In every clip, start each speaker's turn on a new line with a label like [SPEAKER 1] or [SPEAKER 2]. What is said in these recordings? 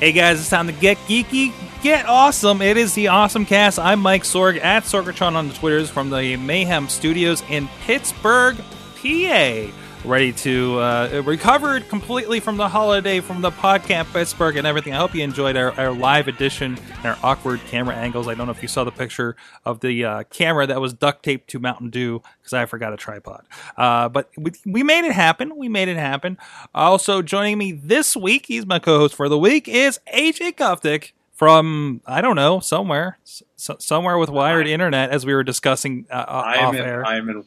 [SPEAKER 1] Hey guys, it's time to get geeky, get awesome. It is the Awesome Cast. I'm Mike Sorg at Sorgatron on the Twitters from the Mayhem Studios in Pittsburgh, PA. Ready to uh, recovered completely from the holiday, from the podcast Pittsburgh and everything. I hope you enjoyed our, our live edition and our awkward camera angles. I don't know if you saw the picture of the uh, camera that was duct taped to Mountain Dew because I forgot a tripod. Uh, but we, we made it happen. We made it happen. Also joining me this week, he's my co-host for the week, is AJ Kuftik from I don't know somewhere, s- somewhere with wired internet, as we were discussing uh,
[SPEAKER 2] I
[SPEAKER 1] off
[SPEAKER 2] in,
[SPEAKER 1] air.
[SPEAKER 2] I am in.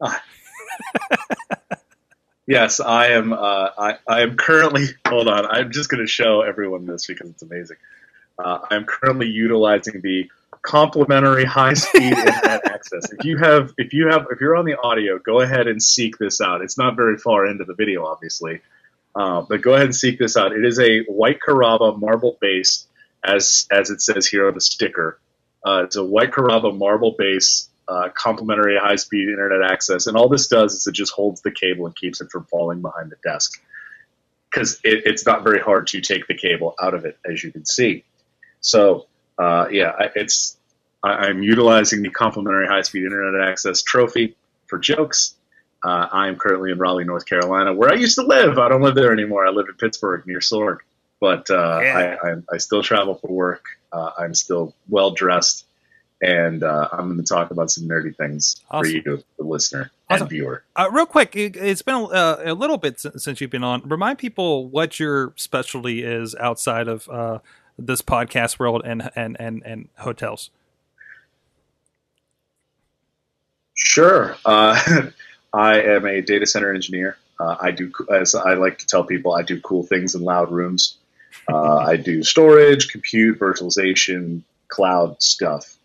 [SPEAKER 2] yes, I am. Uh, I, I am currently. Hold on. I'm just going to show everyone this because it's amazing. Uh, I'm currently utilizing the complimentary high-speed internet access. If you have, if you have, if you're on the audio, go ahead and seek this out. It's not very far into the video, obviously, uh, but go ahead and seek this out. It is a white Carrara marble base, as as it says here on the sticker. Uh, it's a white Carrara marble base, uh, complimentary high speed internet access. And all this does is it just holds the cable and keeps it from falling behind the desk. Because it, it's not very hard to take the cable out of it, as you can see. So, uh, yeah, it's I, I'm utilizing the complimentary high speed internet access trophy for jokes. Uh, I am currently in Raleigh, North Carolina, where I used to live. I don't live there anymore. I live in Pittsburgh near Sorg. But uh,
[SPEAKER 1] Yeah.
[SPEAKER 2] I, I, I still travel for work. Uh, I'm still well dressed and uh, I'm going to talk about some nerdy things
[SPEAKER 1] Awesome.
[SPEAKER 2] for you, the listener
[SPEAKER 1] Awesome.
[SPEAKER 2] and viewer.
[SPEAKER 1] Uh, real quick, it, it's been uh, a little bit since, since you've been on. Remind people what your specialty is outside of uh, this podcast world and and and, and hotels.
[SPEAKER 2] Sure. Uh, I am a data center engineer. Uh, I do, as I like to tell people, I do cool things in loud rooms. Uh, I do storage, compute, virtualization, cloud stuff,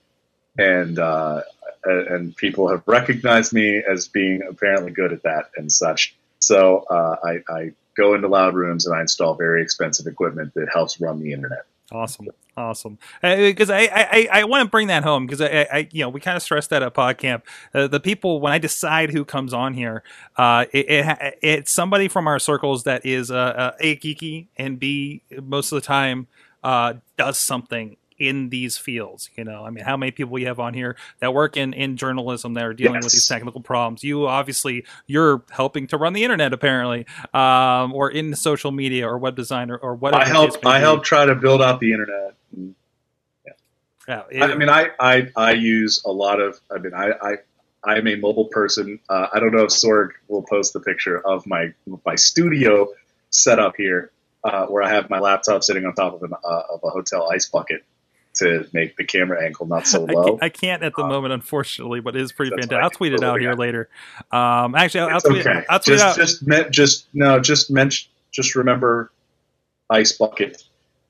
[SPEAKER 2] and uh, and people have recognized me as being apparently good at that and such. So uh, I, I go into loud rooms and I install very expensive equipment that helps run the internet.
[SPEAKER 1] Awesome, awesome. Because I, I, I, I want to bring that home because I, I, you know, we kind of stressed that at PodCamp. Uh, the people when I decide who comes on here, uh, it, it it's somebody from our circles that is uh, uh, a geeky and b most of the time uh, does something in these fields. You know, I mean, how many people we have on here that work in in journalism that are dealing with these technical problems? You obviously you're helping to run the internet apparently, um, or in social media or web design or, or whatever.
[SPEAKER 2] I help. I help try to build out the internet.
[SPEAKER 1] Yeah,
[SPEAKER 2] I I mean, I, I, I use a lot of. I mean, I, I, I am a mobile person. Uh, I don't know if Sorg will post the picture of my my studio setup here, uh, where I have my laptop sitting on top of an uh, of a hotel ice bucket to make the camera angle not so low.
[SPEAKER 1] I can't at the
[SPEAKER 2] Um,
[SPEAKER 1] moment, unfortunately, but it is pretty fantastic. I'll tweet it out here later. Um, actually, I'll, I'll tweet,
[SPEAKER 2] okay.
[SPEAKER 1] I'll tweet
[SPEAKER 2] just
[SPEAKER 1] out.
[SPEAKER 2] just me- just no, just mention. Just remember, ice bucket,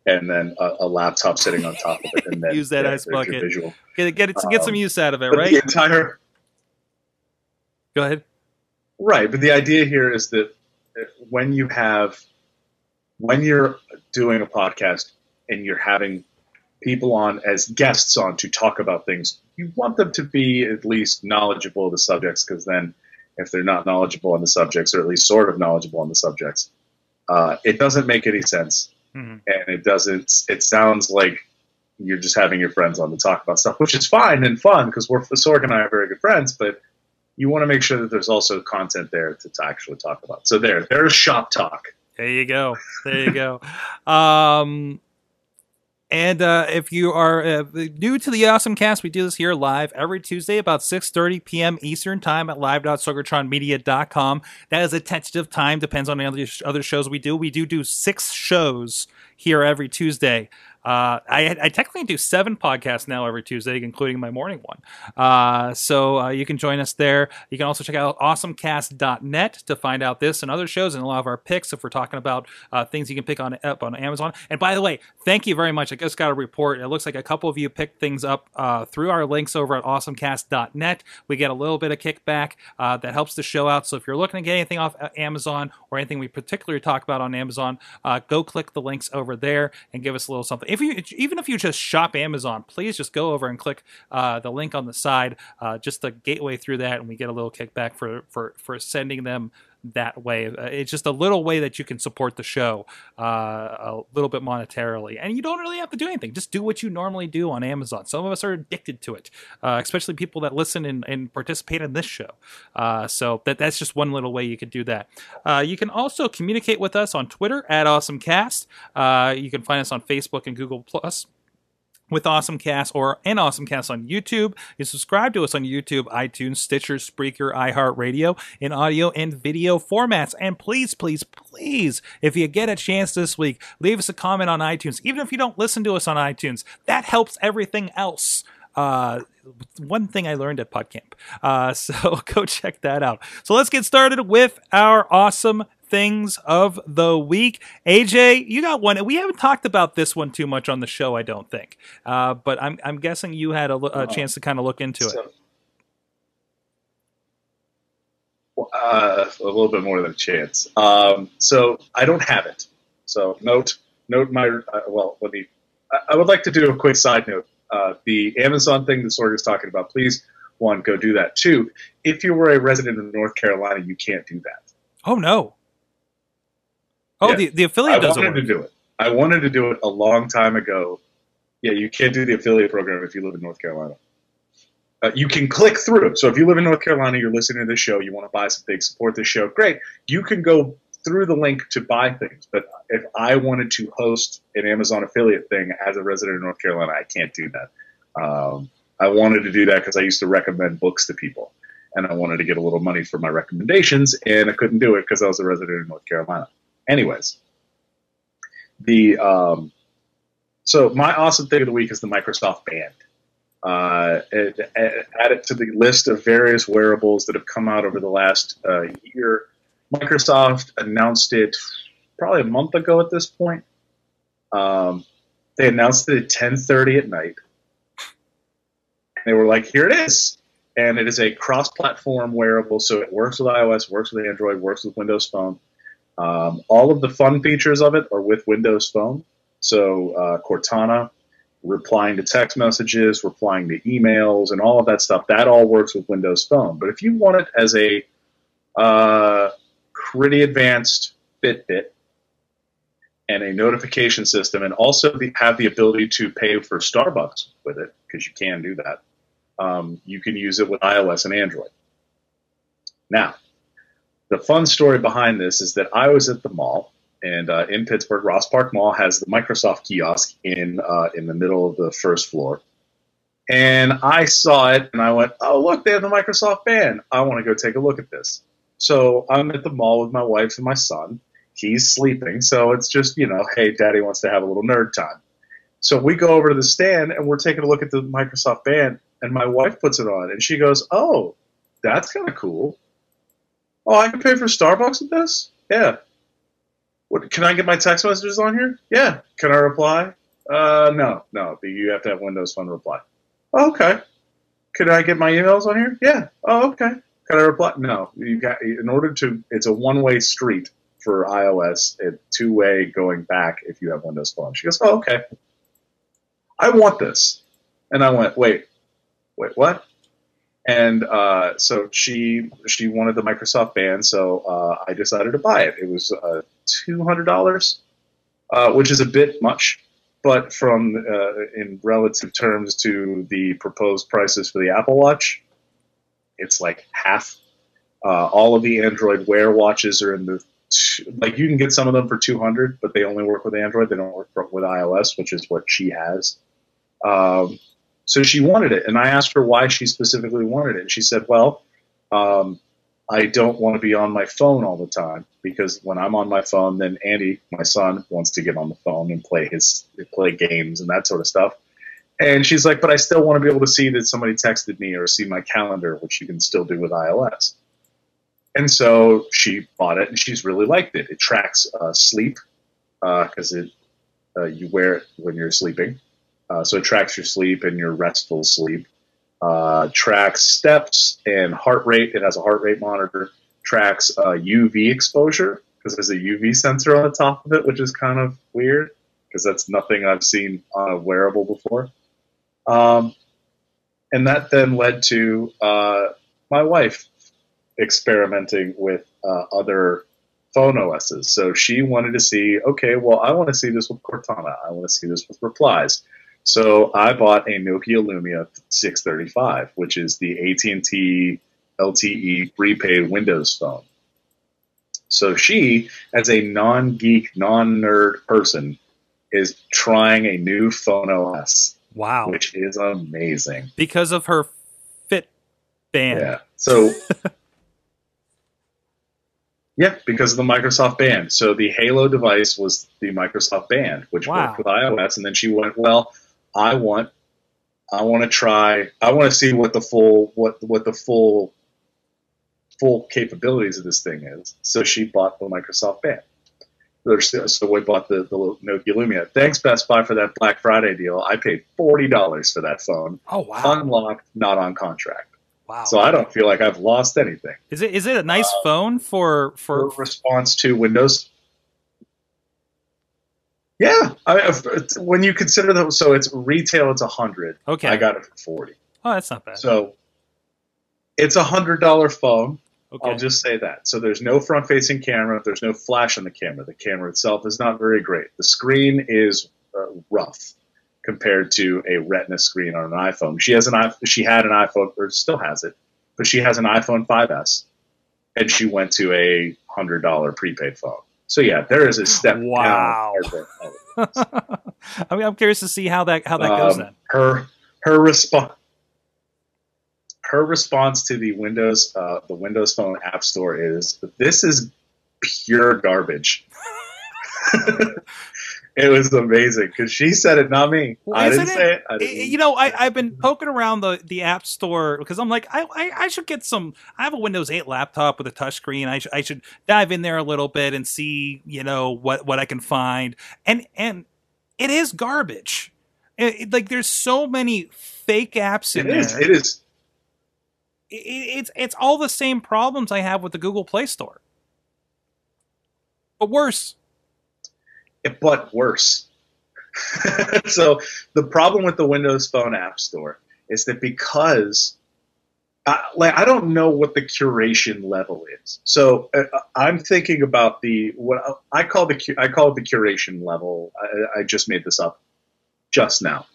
[SPEAKER 2] and then a, a laptop sitting on top of it, and then
[SPEAKER 1] Use that
[SPEAKER 2] there-
[SPEAKER 1] ice bucket.
[SPEAKER 2] Visual.
[SPEAKER 1] get get, it, get some
[SPEAKER 2] um,
[SPEAKER 1] use out of it, right?
[SPEAKER 2] the entire
[SPEAKER 1] Go ahead.
[SPEAKER 2] Right, but the idea here is that when you have when you're doing a podcast and you're having people on as guests on to talk about things, you want them to be at least knowledgeable of the subjects because then if they're not knowledgeable on the subjects or at least sort of knowledgeable on the subjects, uh, it doesn't make any sense
[SPEAKER 1] Mhm.
[SPEAKER 2] and it doesn't it sounds like you're just having your friends on to talk about stuff, which is fine and fun because we're Sorg and I are very good friends, but you want to make sure that there's also content there to, to actually talk about. So there, there's shop talk.
[SPEAKER 1] There you go. There you go. Um, and uh, if you are uh, new to the Awesome Cast, we do this here live every Tuesday about 6.30 p.m. Eastern Time at live.sorgatronmedia.com. That is a tentative time, depends on the other, other shows we do. We do do six shows here every Tuesday. Uh, I, I technically do seven podcasts now every Tuesday, including my morning one. Uh, so uh, you can join us there. You can also check out awesomecast.net to find out this and other shows and a lot of our picks if we're talking about uh, things you can pick on up on Amazon. And by the way, thank you very much. I just got a report. It looks like a couple of you picked things up uh, through our links over at awesomecast.net. We get a little bit of kickback uh, that helps the show out. So if you're looking to get anything off Amazon or anything we particularly talk about on Amazon, go click the links over there and give us a little something. If you even if you just shop Amazon, please just go over and click uh, the link on the side, uh, just the gateway through that, and we get a little kickback for for for sending them that way. Uh, It's just a little way that you can support the show uh, a little bit monetarily, and you don't really have to do anything. Just do what you normally do on Amazon. Some of us are addicted to it, uh, especially people that listen and, and participate in this show. Uh, so that that's just one little way you could do that. Uh, you can also communicate with us on Twitter at AwesomeCast. Uh, you can find us on Facebook and Google Plus with AwesomeCast or an Awesome Cast on YouTube. You subscribe to us on YouTube, iTunes, Stitcher, Spreaker, iHeartRadio in audio and video formats. And please, please, please, if you get a chance this week, leave us a comment on iTunes. Even if you don't listen to us on iTunes, that helps everything else. Uh, one thing I learned at PodCamp. Uh, so go check that out. So let's get started with our awesome things of the week. AJ, you got one. We haven't talked about this one too much on the show, I don't think. Uh, but I'm I'm guessing you had a, a chance to kind of look into it.
[SPEAKER 2] Uh, a little bit more than a chance. Um, so I don't have it. So note, note my. Uh, well, let me. I, I would like to do a quick side note. Uh, the Amazon thing that Sorg is talking about. Please, one, go do that. Two, if you were a resident of North Carolina, you can't do that.
[SPEAKER 1] Oh no. Oh,
[SPEAKER 2] Yeah.
[SPEAKER 1] the the
[SPEAKER 2] I
[SPEAKER 1] affiliate doesn't
[SPEAKER 2] wanted
[SPEAKER 1] work.
[SPEAKER 2] to do it. I wanted to do it a long time ago. Yeah, you can't do the affiliate program if you live in North Carolina. Uh, you can click through. So if you live in North Carolina, you're listening to this show, you want to buy some things, support this show, great. You can go through the link to buy things. But if I wanted to host an Amazon affiliate thing as a resident of North Carolina, I can't do that. Um, I wanted to do that because I used to recommend books to people. And I wanted to get a little money for my recommendations, and I couldn't do it because I was a resident of North Carolina. Anyways, the um, so my awesome thing of the week is the Microsoft Band. Uh, it, it- add it to the list of various wearables that have come out over the last uh, year. Microsoft announced it probably a month ago at this point. Um, they announced it at 10:30 at night. They were like, "Here it is," and it is a cross-platform wearable, so it works with iOS, works with Android, works with Windows Phone. Um, all of the fun features of it are with Windows Phone. So uh, Cortana, replying to text messages, replying to emails, and all of that stuff, that all works with Windows Phone. But if you want it as a uh, pretty advanced Fitbit and a notification system, and also the, have the ability to pay for Starbucks with it, because you can do that, um, you can use it with iOS and Android. Now, the fun story behind this is that I was at the mall, and uh, in Pittsburgh, Ross Park Mall has the Microsoft kiosk in uh, in the middle of the first floor. And I saw it, and I went, "Oh, look, they have the Microsoft Band. I want to go take a look at this." So I'm at the mall with my wife and my son. He's sleeping, so it's just you know, hey, Daddy wants to have a little nerd time. So we go over to the stand, and we're taking a look at the Microsoft Band, and my wife puts it on, and she goes, "Oh, that's kind of cool." Oh, I can pay for Starbucks with this? Yeah. What, can I get my text messages on here? Yeah. Can I reply? Uh, no, no. You have to have Windows Phone reply. Oh, okay. Can I get my emails on here? Yeah. Oh, okay. Can I reply? No. You got in order to. It's a one-way street for iOS. It's two-way going back if you have Windows Phone. She goes, oh, okay. I want this, and I went, wait, wait, what? And uh, so she she wanted the Microsoft Band, so uh, I decided to buy it. It was uh, two hundred dollars, uh, which is a bit much, but from uh, in relative terms to the proposed prices for the Apple Watch, it's like half. Uh, all of the Android Wear watches are in the t- like you can get some of them for two hundred, but they only work with Android. They don't work with iOS, which is what she has. Um, so she wanted it, and I asked her why she specifically wanted it. And she said, "Well, um, I don't want to be on my phone all the time because when I'm on my phone, then Andy, my son, wants to get on the phone and play his play games and that sort of stuff. And she's like, but I still want to be able to see that somebody texted me or see my calendar, which you can still do with iOS. And so she bought it, and she's really liked it. It tracks uh, sleep because it uh, you wear it when you're sleeping, uh, so it tracks your sleep and your restful sleep. Uh, tracks steps and heart rate. It has a heart rate monitor. Tracks uh, UV exposure because there's a UV sensor on the top of it, which is kind of weird because that's nothing I've seen on a wearable before. Um, and that then led to uh, my wife experimenting with uh, other phone OSs. So she wanted to see, okay, well, I want to see this with Cortana. I want to see this with replies. So I bought a Nokia Lumia 635, which is the AT&T LTE prepaid Windows phone. So she, as a non-geek, non-nerd person, is trying a new phone OS,
[SPEAKER 1] Wow.
[SPEAKER 2] which is amazing.
[SPEAKER 1] because of her fit band.
[SPEAKER 2] Yeah. So, yeah, because of the Microsoft band. So the Halo device was the Microsoft band, which
[SPEAKER 1] Wow.
[SPEAKER 2] worked with iOS, and then she went, "Well, I want, I want to try, I want to see what the full, what what the full, full capabilities of this thing is." So she bought the Microsoft band. So we bought the, the Nokia Lumia. Thanks Best Buy for that Black Friday deal. I paid forty dollars for that phone,
[SPEAKER 1] Oh wow.
[SPEAKER 2] unlocked, not on contract.
[SPEAKER 1] Wow.
[SPEAKER 2] So I don't feel like I've lost anything.
[SPEAKER 1] is it is it a nice uh, phone for
[SPEAKER 2] For
[SPEAKER 1] for
[SPEAKER 2] response to Windows. Yeah, I, when you consider that, so it's retail, it's a hundred.
[SPEAKER 1] Okay.
[SPEAKER 2] I got it for forty.
[SPEAKER 1] Oh, that's not bad.
[SPEAKER 2] So it's a hundred dollar phone.
[SPEAKER 1] okay.
[SPEAKER 2] I'll just say that. So there's no front facing camera. There's no flash on the camera. The camera itself is not very great. The screen is uh, rough compared to a Retina screen on an iPhone. She has an i she had an iPhone or still has it, but she has an iPhone 5s, and she went to a hundred dollar prepaid phone. So yeah, there is a step
[SPEAKER 1] Wow. I mean, I'm curious to see how that how that goes
[SPEAKER 2] Um,
[SPEAKER 1] then.
[SPEAKER 2] Her her response her response to the Windows uh, the Windows Phone App Store is this is pure garbage. it was amazing because she said it, not me.
[SPEAKER 1] Well,
[SPEAKER 2] I didn't
[SPEAKER 1] it-
[SPEAKER 2] say it. Didn't,
[SPEAKER 1] you know, I, I've been poking around the, the app store because I'm like, I, I, I should get some. I have a Windows 8 laptop with a touchscreen. I, sh- I should dive in there a little bit and see, you know, what, what I can find. And and it is garbage. It- it- like there's so many fake apps in
[SPEAKER 2] it is.
[SPEAKER 1] there.
[SPEAKER 2] It is.
[SPEAKER 1] It- it's it's all the same problems I have with the Google Play Store, but worse.
[SPEAKER 2] But worse. so the problem with the Windows Phone App Store is that because I, like I don't know what the curation level is. So uh, I'm thinking about the what I call the I call it the curation level. I, I just made this up just now,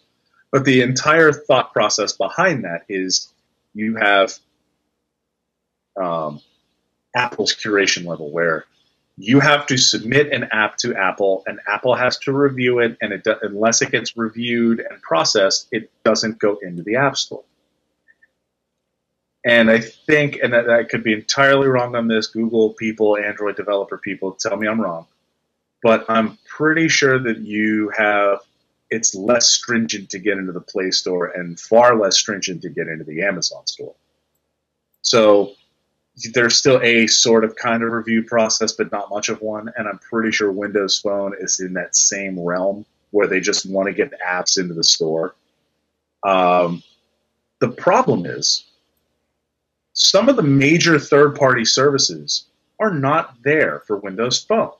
[SPEAKER 2] but the entire thought process behind that is you have um, Apple's curation level where you have to submit an app to Apple, and Apple has to review it, and it unless it gets reviewed and processed, it doesn't go into the App Store. And I think, and that, I could be entirely wrong on this, Google people, Android developer people, tell me I'm wrong, but I'm pretty sure that you have, it's less stringent to get into the Play Store and far less stringent to get into the Amazon Store. So there's still a sort of kind of review process, but not much of one. And I'm pretty sure Windows Phone is in that same realm where they just want to get apps into the store. Um, the problem is some of the major third party services are not there for Windows Phone.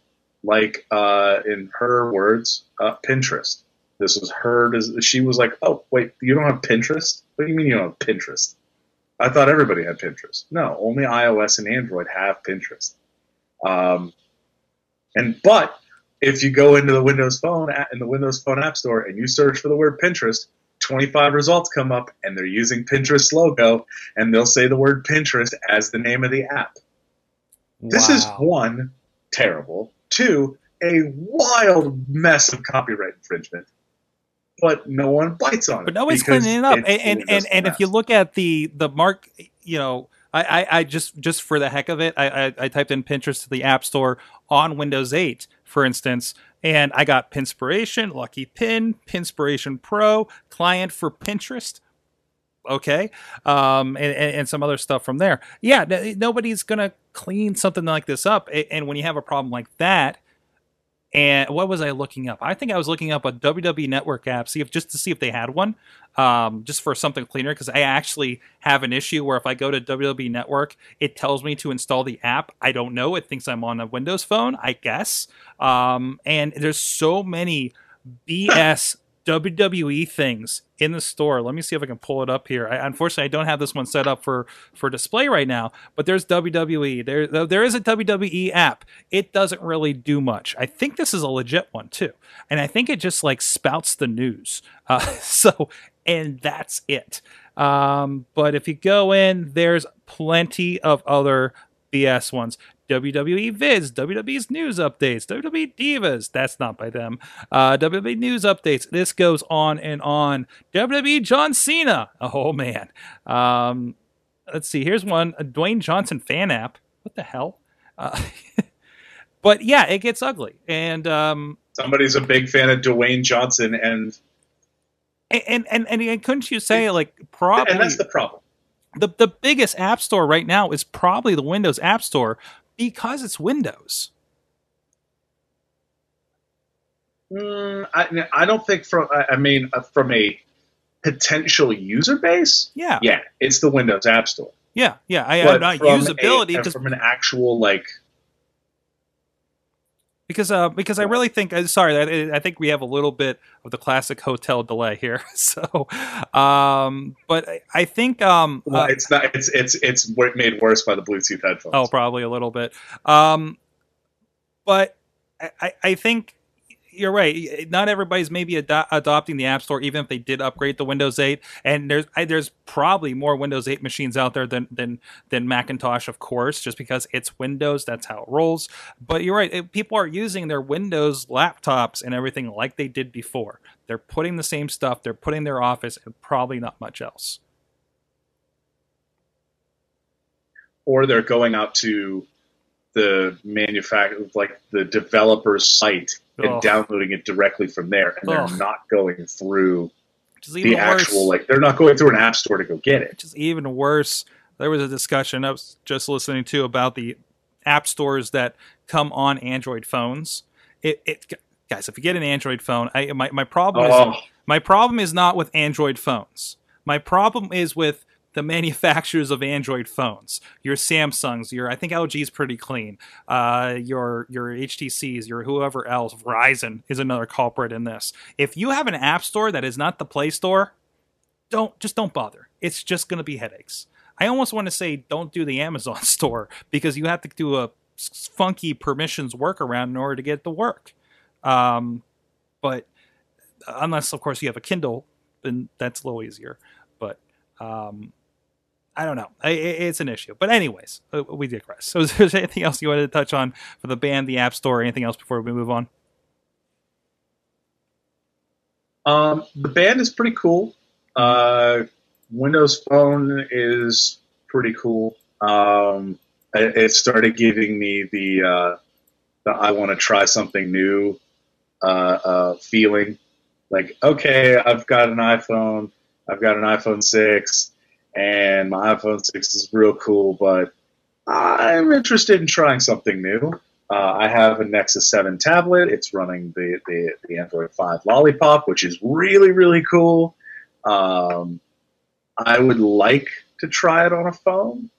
[SPEAKER 2] Like, uh, in her words, uh, Pinterest. This was her. She was like, "Oh, wait, you don't have Pinterest? What do you mean you don't have Pinterest?" I thought everybody had Pinterest. No, only iOS and Android have Pinterest. Um, and but if you go into the Windows Phone in the Windows Phone App Store and you search for the word Pinterest, 25 results come up and they're using Pinterest logo and they'll say the word Pinterest as the name of the app. This is one terrible, two a wild mess of copyright infringement. But no one bites on it.
[SPEAKER 1] but nobody's
[SPEAKER 2] because
[SPEAKER 1] cleaning it up. And and, and, and if you look at the the mark, you know, I, I, I just just for the heck of it, I, I, I typed in Pinterest to the App Store on Windows 8, for instance, and I got Pinspiration, Lucky Pin, Pinspiration Pro, client for Pinterest. Okay, um, and, and, and some other stuff from there. Yeah, n- nobody's gonna clean something like this up, and when you have a problem like that, and what was I looking up? I think I was looking up a WWE Network app, see if just to see if they had one, um, just for something cleaner. Because I actually have an issue where if I go to WWE Network, it tells me to install the app. I don't know. It thinks I'm on a Windows phone, I guess. Um, and there's so many BS WWE things in the store. Let me see if I can pull it up here. I, unfortunately, I don't have this one set up for for display right now. But there's WWE. There there is a WWE app. It doesn't really do much. I think this is a legit one too, and I think it just like spouts the news. Uh, so and that's it. Um, but if you go in, there's plenty of other BS ones. WWE Vids, WWE's news updates, WWE Divas, that's not by them. Uh, WWE news updates, this goes on and on. WWE John Cena, oh man. Um, let's see, here's one a Dwayne Johnson fan app. What the hell? Uh, but yeah, it gets ugly. And, um,
[SPEAKER 2] Somebody's a big fan of Dwayne Johnson, and
[SPEAKER 1] and, and, and, and couldn't you say, like, probably
[SPEAKER 2] and that's the problem.
[SPEAKER 1] The, the biggest app store right now is probably the Windows App Store because it's Windows.
[SPEAKER 2] Mm, I, I don't think from. I mean, uh, from a potential user base,
[SPEAKER 1] Yeah.
[SPEAKER 2] yeah, it's the Windows App Store.
[SPEAKER 1] Yeah, yeah. I,
[SPEAKER 2] But
[SPEAKER 1] not usability
[SPEAKER 2] a, from an actual like
[SPEAKER 1] because uh because I really think uh, sorry I, I think we have a little bit of the classic hotel delay here. So, um, but I, I think um
[SPEAKER 2] well,
[SPEAKER 1] uh,
[SPEAKER 2] it's not it's it's it's made worse by the Bluetooth headphones.
[SPEAKER 1] oh probably a little bit. Um, but I- I think you're right. Eh, not everybody's maybe ado- adopting the App Store, even if they did upgrade to Windows 8. And there's I, there's probably more Windows 8 machines out there than than than Macintosh, of course, just because it's Windows. That's how it rolls. But you're right. it- people are using their Windows laptops and everything like they did before. They're putting the same stuff. They're putting their Office and probably not much else.
[SPEAKER 2] or they're going out to the manufacturer, like the developer's site, and
[SPEAKER 1] Ugh.
[SPEAKER 2] downloading it directly from there, and they're
[SPEAKER 1] Ugh.
[SPEAKER 2] not going through
[SPEAKER 1] Which is even
[SPEAKER 2] the
[SPEAKER 1] worse.
[SPEAKER 2] actual like they're not going through an app store to go get it.
[SPEAKER 1] which is even worse. There was a discussion I was just listening to about the app stores that come on Android phones. It, it guys, if you get an Android phone, I, my my problem
[SPEAKER 2] Oh,
[SPEAKER 1] is my problem is not with Android phones. My problem is with the manufacturers of Android phones. Your Samsungs, your I think LG is pretty clean. Uh, your your HTCs, your whoever else, Verizon is another culprit in this. If you have an app store that is not the Play Store, don't just don't bother. It's just going to be headaches. I almost want to say don't do the Amazon store because you have to do a funky permissions workaround in order to get it to work. Um, but unless, of course, you have a Kindle, then that's a little easier. But um, I don't know. I, it's an issue. But anyways, uh, we digress. So is there anything else you wanted to touch on for the band, the App Store, anything else before we move on?
[SPEAKER 2] Um, the band is pretty cool. Uh, Windows Phone is pretty cool. Um, it, it started giving me the, uh, the I want to try something new uh, uh, feeling. Like, okay, I've got an iPhone. I've got an iPhone 6, and my iPhone 6 is real cool, but I'm interested in trying something new. Uh, I have a Nexus 7 tablet. It's running the, the, the Android 5 Lollipop, which is really, really cool. Um, I would like to try it on a phone,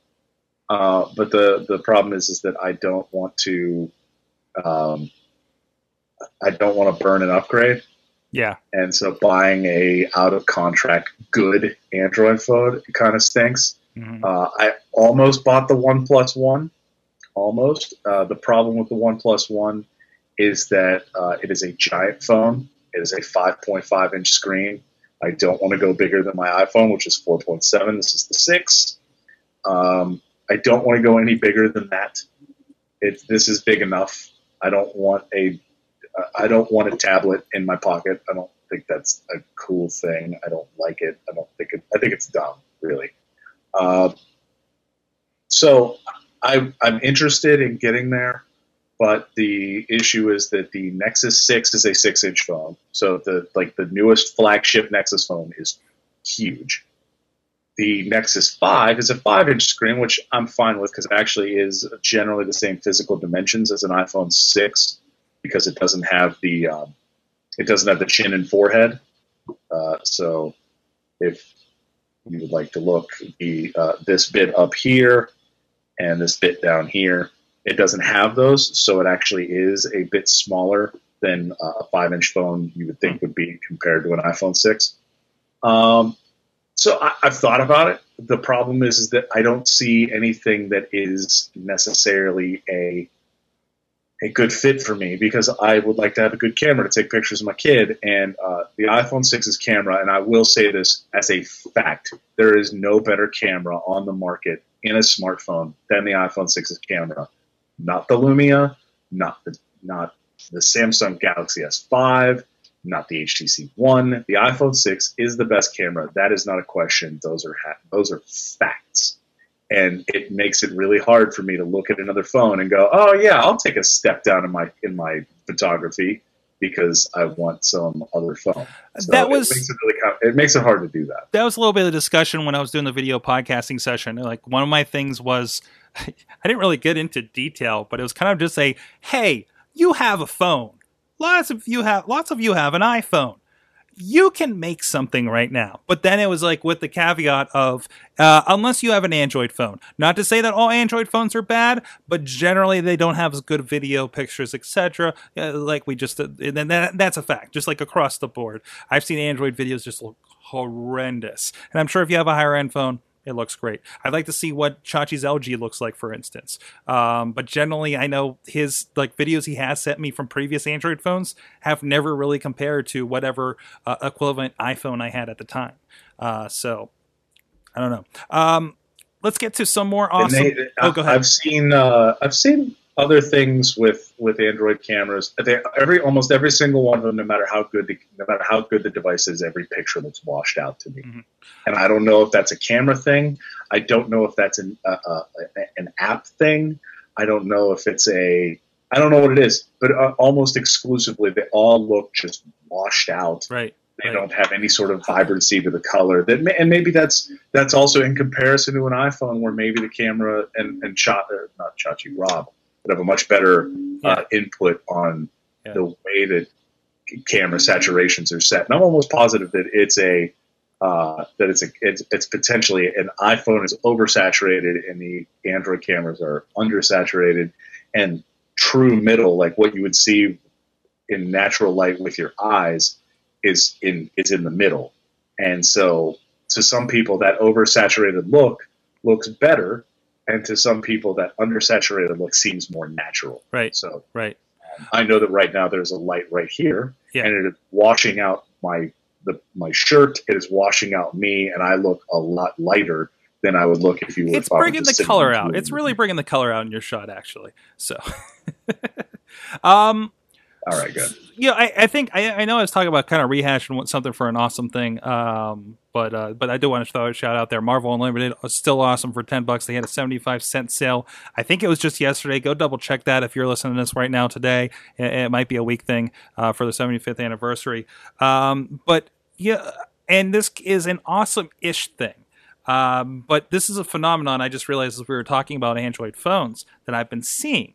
[SPEAKER 2] uh, but the, the problem is is that I don't want to um, I don't want to burn an upgrade,
[SPEAKER 1] Yeah.
[SPEAKER 2] and so buying a out of contract good Android phone kind of stinks.
[SPEAKER 1] Mhm.
[SPEAKER 2] Uh, I almost bought the OnePlus One. Almost. Uh, the problem with the OnePlus One is that uh, it is a giant phone. It is a 5.5 inch screen. I don't want to go bigger than my iPhone, which is 4.7. This is the six. Um, I don't want to go any bigger than that. It, this is big enough. I don't want a. I don't want a tablet in my pocket. I don't think that's a cool thing. I don't like it. I don't think it. I think it's dumb, really. Uh, So I, I'm interested in getting there, but the issue is that the Nexus Six is a six-inch phone. So the like the newest flagship Nexus phone is huge. The Nexus Five is a five-inch screen, which I'm fine with because it actually is generally the same physical dimensions as an iPhone Six because it doesn't have the um, it doesn't have the chin and forehead. Uh, so if you would like to look, the uh, this bit up here and this bit down here, it doesn't have those, so it actually is a bit smaller than uh, a five-inch phone you would think would be compared to an iPhone six. Um, so I, I've thought about it. The problem is, is that I don't see anything that is necessarily a a good fit for me because I would like to have a good camera to take pictures of my kid. And uh, the iPhone 6's camera, and I will say this as a fact, there is no better camera on the market in a smartphone than the iPhone 6's camera. Not the Lumia, not the not the Samsung Galaxy S5, not the HTC One. The iPhone 6 is the best camera. That is not a question. Those are ha- those are facts and it makes it really hard for me to look at another phone and go, "Oh yeah, I'll take a step down in my in my photography because I want some other phone." So
[SPEAKER 1] That was-
[SPEAKER 2] it makes it, really, it makes it hard to do that.
[SPEAKER 1] that was a little bit of discussion when I was doing the video podcasting session. Like one of my things was I didn't really get into detail, but it was kind of just a hey, you have a phone. Lots of you have lots of you have an iPhone. You can make something right now. But then it was like with the caveat of uh, unless you have an Android phone. Not to say that all Android phones are bad, but generally they don't have as good video, pictures, etc. Uh, like we just, uh, and that, that's a fact. Just like across the board, I've seen Android videos just look horrendous. And I'm sure if you have a higher end phone, it looks great. I'd like to see what Chachi's LG looks like, for instance. Um, but generally, I know his like videos he has sent me from previous Android phones have never really compared to whatever uh, equivalent iPhone I had at the time. Uh, so I don't know. Um, let's get to some more awesome.
[SPEAKER 2] they-
[SPEAKER 1] oh, go ahead.
[SPEAKER 2] I've seen uh, I've seen other things with with Android cameras. They, every almost every single one of them, no matter how good the, no matter how good the device is, every picture looks washed out to me.
[SPEAKER 1] Mhm.
[SPEAKER 2] And I don't know if that's a camera thing. I don't know if that's an uh, uh, an app thing. I don't know if it's a I don't know what it is. But uh, almost exclusively, they all look just washed out
[SPEAKER 1] right.
[SPEAKER 2] they
[SPEAKER 1] Right.
[SPEAKER 2] don't have any sort of vibrancy to the color that may, and maybe that's that's also in comparison to an iphone where maybe the camera and and Cha, or not chachi rob would have a much better uh, input on
[SPEAKER 1] Yeah.
[SPEAKER 2] the way that camera saturations are set and i'm almost positive that it's a uh, that it's a it's, it's potentially an iphone is oversaturated and the android cameras are undersaturated and true middle like what you would see in natural light with your eyes is in is in the middle. And so to some people that oversaturated look looks better and to some people that undersaturated look seems more natural.
[SPEAKER 1] Right.
[SPEAKER 2] So
[SPEAKER 1] Right.
[SPEAKER 2] I know that right now there's a light right here
[SPEAKER 1] Yeah.
[SPEAKER 2] and it is washing out my the my shirt, it is washing out me and I look a lot lighter than I would look if you were
[SPEAKER 1] It's
[SPEAKER 2] if I were
[SPEAKER 1] bringing the color out. It's really bringing the color out in your shot, actually. So, um,
[SPEAKER 2] all right, good.
[SPEAKER 1] yeah, I, I think I, I know I was talking about kind of rehashing something for an awesome thing, um, but uh, but I do want to throw a shout out there. Marvel Unlimited is still awesome for ten bucks. They had a seventy five cent sale. I think it was just yesterday. Go double check that if you're listening to this right now today. It, it might be a week thing uh, for the seventy fifth anniversary. Um, but yeah, and this is an awesome ish thing. Um, but this is a phenomenon I just realized as we were talking about Android phones that I've been seeing.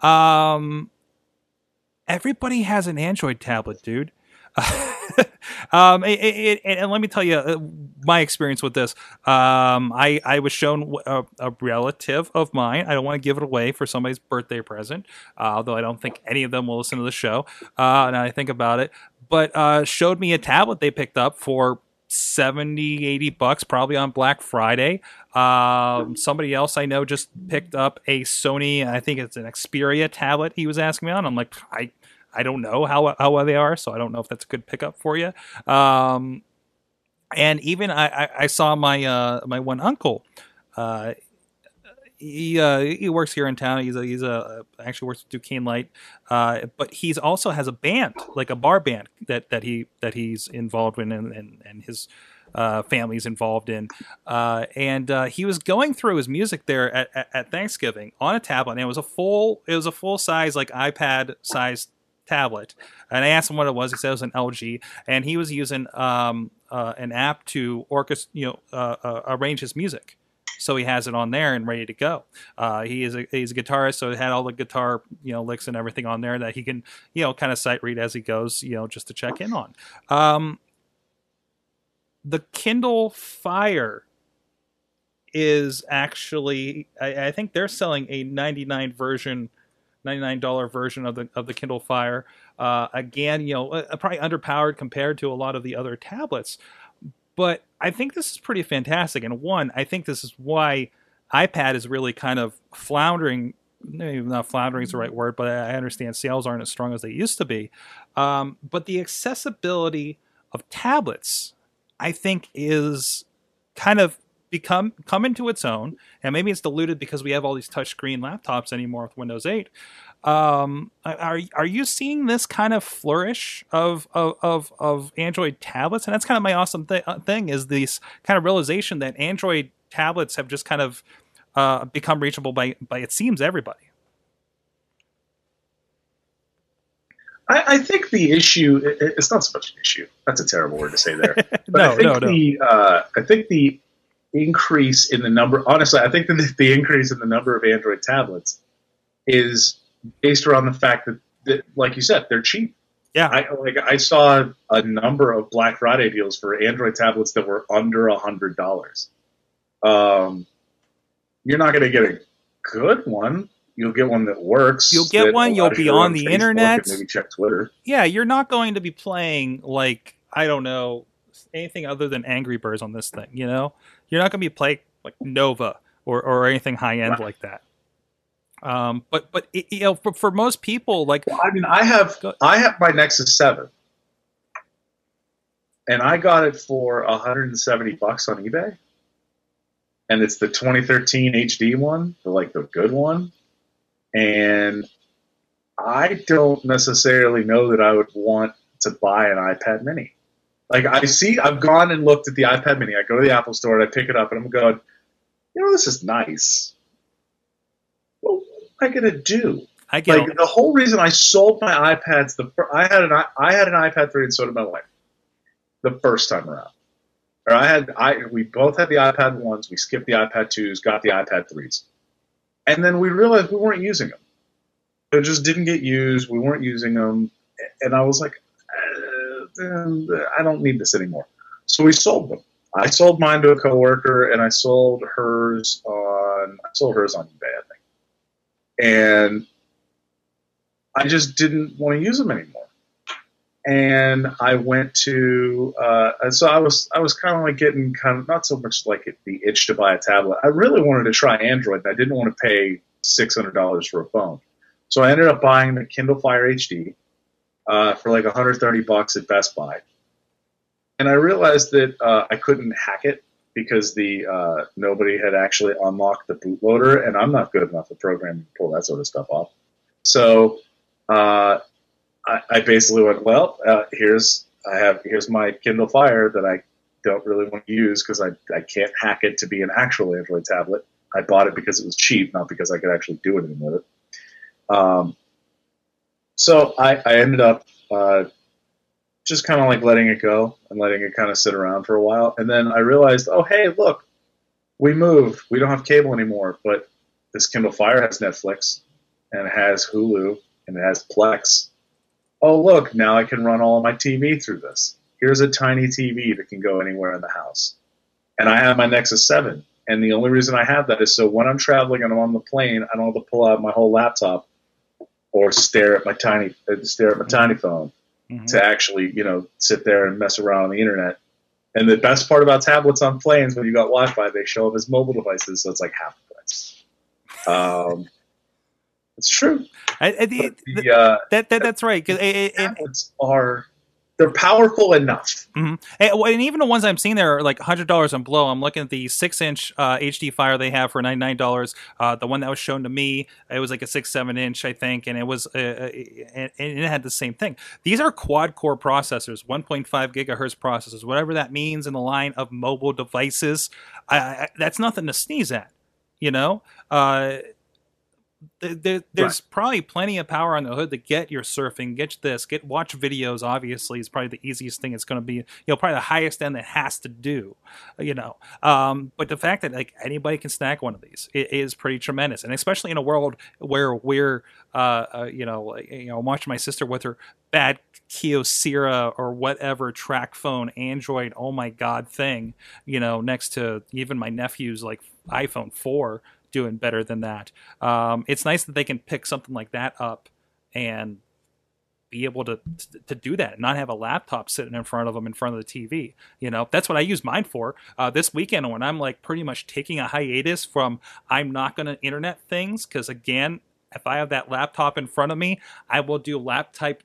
[SPEAKER 1] Um, everybody has an Android tablet, dude. um, it, it, and let me tell you uh, my experience with this. Um, I, I was shown a, a relative of mine. I don't want to give it away for somebody's birthday present, uh, although I don't think any of them will listen to the show. Uh, now I think about it, but uh, showed me a tablet they picked up for 70 80 bucks probably on black friday um, somebody else i know just picked up a sony i think it's an xperia tablet he was asking me on i'm like i i don't know how how well they are so i don't know if that's a good pickup for you um, and even i i, I saw my uh my one uncle uh he uh, he works here in town. He's a, he's a actually works with Duquesne Light, uh, but he's also has a band like a bar band that that he that he's involved in, and and, and his uh, families involved in. Uh, and uh, he was going through his music there at, at, at Thanksgiving on a tablet, and it was a full it was a full size like iPad sized tablet. And I asked him what it was. He said it was an LG, and he was using um, uh, an app to orchest you know uh, uh, arrange his music. So he has it on there and ready to go. Uh, he is a he's a guitarist, so it had all the guitar you know licks and everything on there that he can you know kind of sight read as he goes, you know, just to check in on. Um, the Kindle Fire is actually I, I think they're selling a 99 version $99 version of the of the Kindle Fire. Uh, again, you know, uh, probably underpowered compared to a lot of the other tablets, but I think this is pretty fantastic. And one, I think this is why iPad is really kind of floundering. Maybe not floundering is the right word, but I understand sales aren't as strong as they used to be. Um, but the accessibility of tablets, I think, is kind of become come into its own, and maybe it's diluted because we have all these touchscreen laptops anymore with Windows 8. Um, are are you seeing this kind of flourish of of of, of Android tablets? And that's kind of my awesome th- thing is this kind of realization that Android tablets have just kind of uh, become reachable by by it seems everybody.
[SPEAKER 2] I, I think the issue it, it's not so much an issue. That's a terrible word to say there. But
[SPEAKER 1] No,
[SPEAKER 2] I think
[SPEAKER 1] no, no.
[SPEAKER 2] the uh, I think the increase in the number honestly, I think the, the increase in the number of Android tablets is based around the fact that, that like you said, they're cheap.
[SPEAKER 1] Yeah.
[SPEAKER 2] I like I saw a number of Black Friday deals for Android tablets that were under a hundred dollars. Um, you're not going to get a good one. You'll get one that works.
[SPEAKER 1] You'll get one, you'll be
[SPEAKER 2] to
[SPEAKER 1] on the
[SPEAKER 2] Facebook
[SPEAKER 1] internet.
[SPEAKER 2] Maybe check Twitter.
[SPEAKER 1] yeah, you're not going to be playing like I don't know anything other than Angry Birds on this thing. You know, you're not going to be playing like Nova or or anything high end like that. Um, but but it, you know, for, for most people, like
[SPEAKER 2] I mean, I have
[SPEAKER 1] Go-
[SPEAKER 2] I have my Nexus Seven, and I got it for 170 bucks on eBay, and it's the 2013 HD one, the like the good one, and I don't necessarily know that I would want to buy an iPad Mini. Like I see, I've gone and looked at the iPad Mini. I go to the Apple Store and I pick it up, and I'm going, you know, this is nice. Well, what am I gonna do?
[SPEAKER 1] I get
[SPEAKER 2] like the whole reason I sold my iPads, the I had an i- I had an iPad three, and so did my wife. The first time around, or I had I we both had the iPad ones. We skipped the iPad twos, got the iPad threes, and then we realized we weren't using them. They just didn't get used. We weren't using them, and I was like, uh, I don't need this anymore. So we sold them. I sold mine to a coworker, and I sold hers on I sold hers on eBay, I think. And I just didn't want to use them anymore. And I went to, uh, so I was, I was kind of like getting kind of not so much like the itch to buy a tablet. I really wanted to try Android. And I didn't want to pay six hundred dollars for a phone, so I ended up buying the Kindle Fire HD uh, for like 130 bucks at Best Buy. And I realized that uh, I couldn't hack it because the uh, nobody had actually unlocked the bootloader, and I'm not good enough at programming to pull that sort of stuff off. So uh, I, I basically went, well, uh, here's I have here's my Kindle Fire that I don't really want to use because I, I can't hack it to be an actual Android tablet. I bought it because it was cheap, not because I could actually do anything with it. Um, so I, I ended up uh, just kind of like letting it go and letting it kind of sit around for a while. And then I realized, oh, hey, look, we moved. We don't have cable anymore, but this Kindle Fire has Netflix and it has Hulu and it has Plex. Oh, look, now I can run all of my TV through this. Here's a tiny TV that can go anywhere in the house. And I have my Nexus 7. And the only reason I have that is so when I'm traveling and I'm on the plane, I don't have to pull out my whole laptop or stare at my tiny uh, stare at my tiny phone
[SPEAKER 1] Mhm.
[SPEAKER 2] to actually, you know, sit there and mess around on the internet. And the best part about tablets on planes, when you got Wi-Fi, they show up as mobile devices, so it's like half the price. Um, it's true.
[SPEAKER 1] I, I, the,
[SPEAKER 2] The, uh,
[SPEAKER 1] that, that that's right. 'cause it- it- it-
[SPEAKER 2] tablets are they're powerful enough.
[SPEAKER 1] And, well, and even the ones I'm seeing there are like hundred dollars and below. I'm looking at the six inch uh, HD Fire they have for ninety nine dollars. Uh, the one that was shown to me, it was like a six seven inch, I think, and it was uh, uh, and, and it had the same thing. These are quad core processors, one point five gigahertz processors, whatever that means in the line of mobile devices. I, I, that's nothing to sneeze at, you know. There, there- there's probably plenty of power on the hood to get your surfing, get this, get watch videos. Obviously, is probably the easiest thing. It's going to be, you know, probably the highest end that has to do, you know. Um, but the fact that like anybody can snag one of these it is pretty tremendous, and especially in a world where we're, uh, uh, you know, like, you know, I'm watching my sister with her bad Kyocera or whatever TracFone Android, oh my god thing, you know, next to even my nephew's like iPhone four doing better than that. Um, it's nice that they can pick something like that up and be able to, to to do that and not have a laptop sitting in front of them in front of the TV. You know, that's what I use mine for. Uh, this weekend when I'm like pretty much taking a hiatus from I'm not going to internet things because again, if I have that laptop in front of me, I will do laptop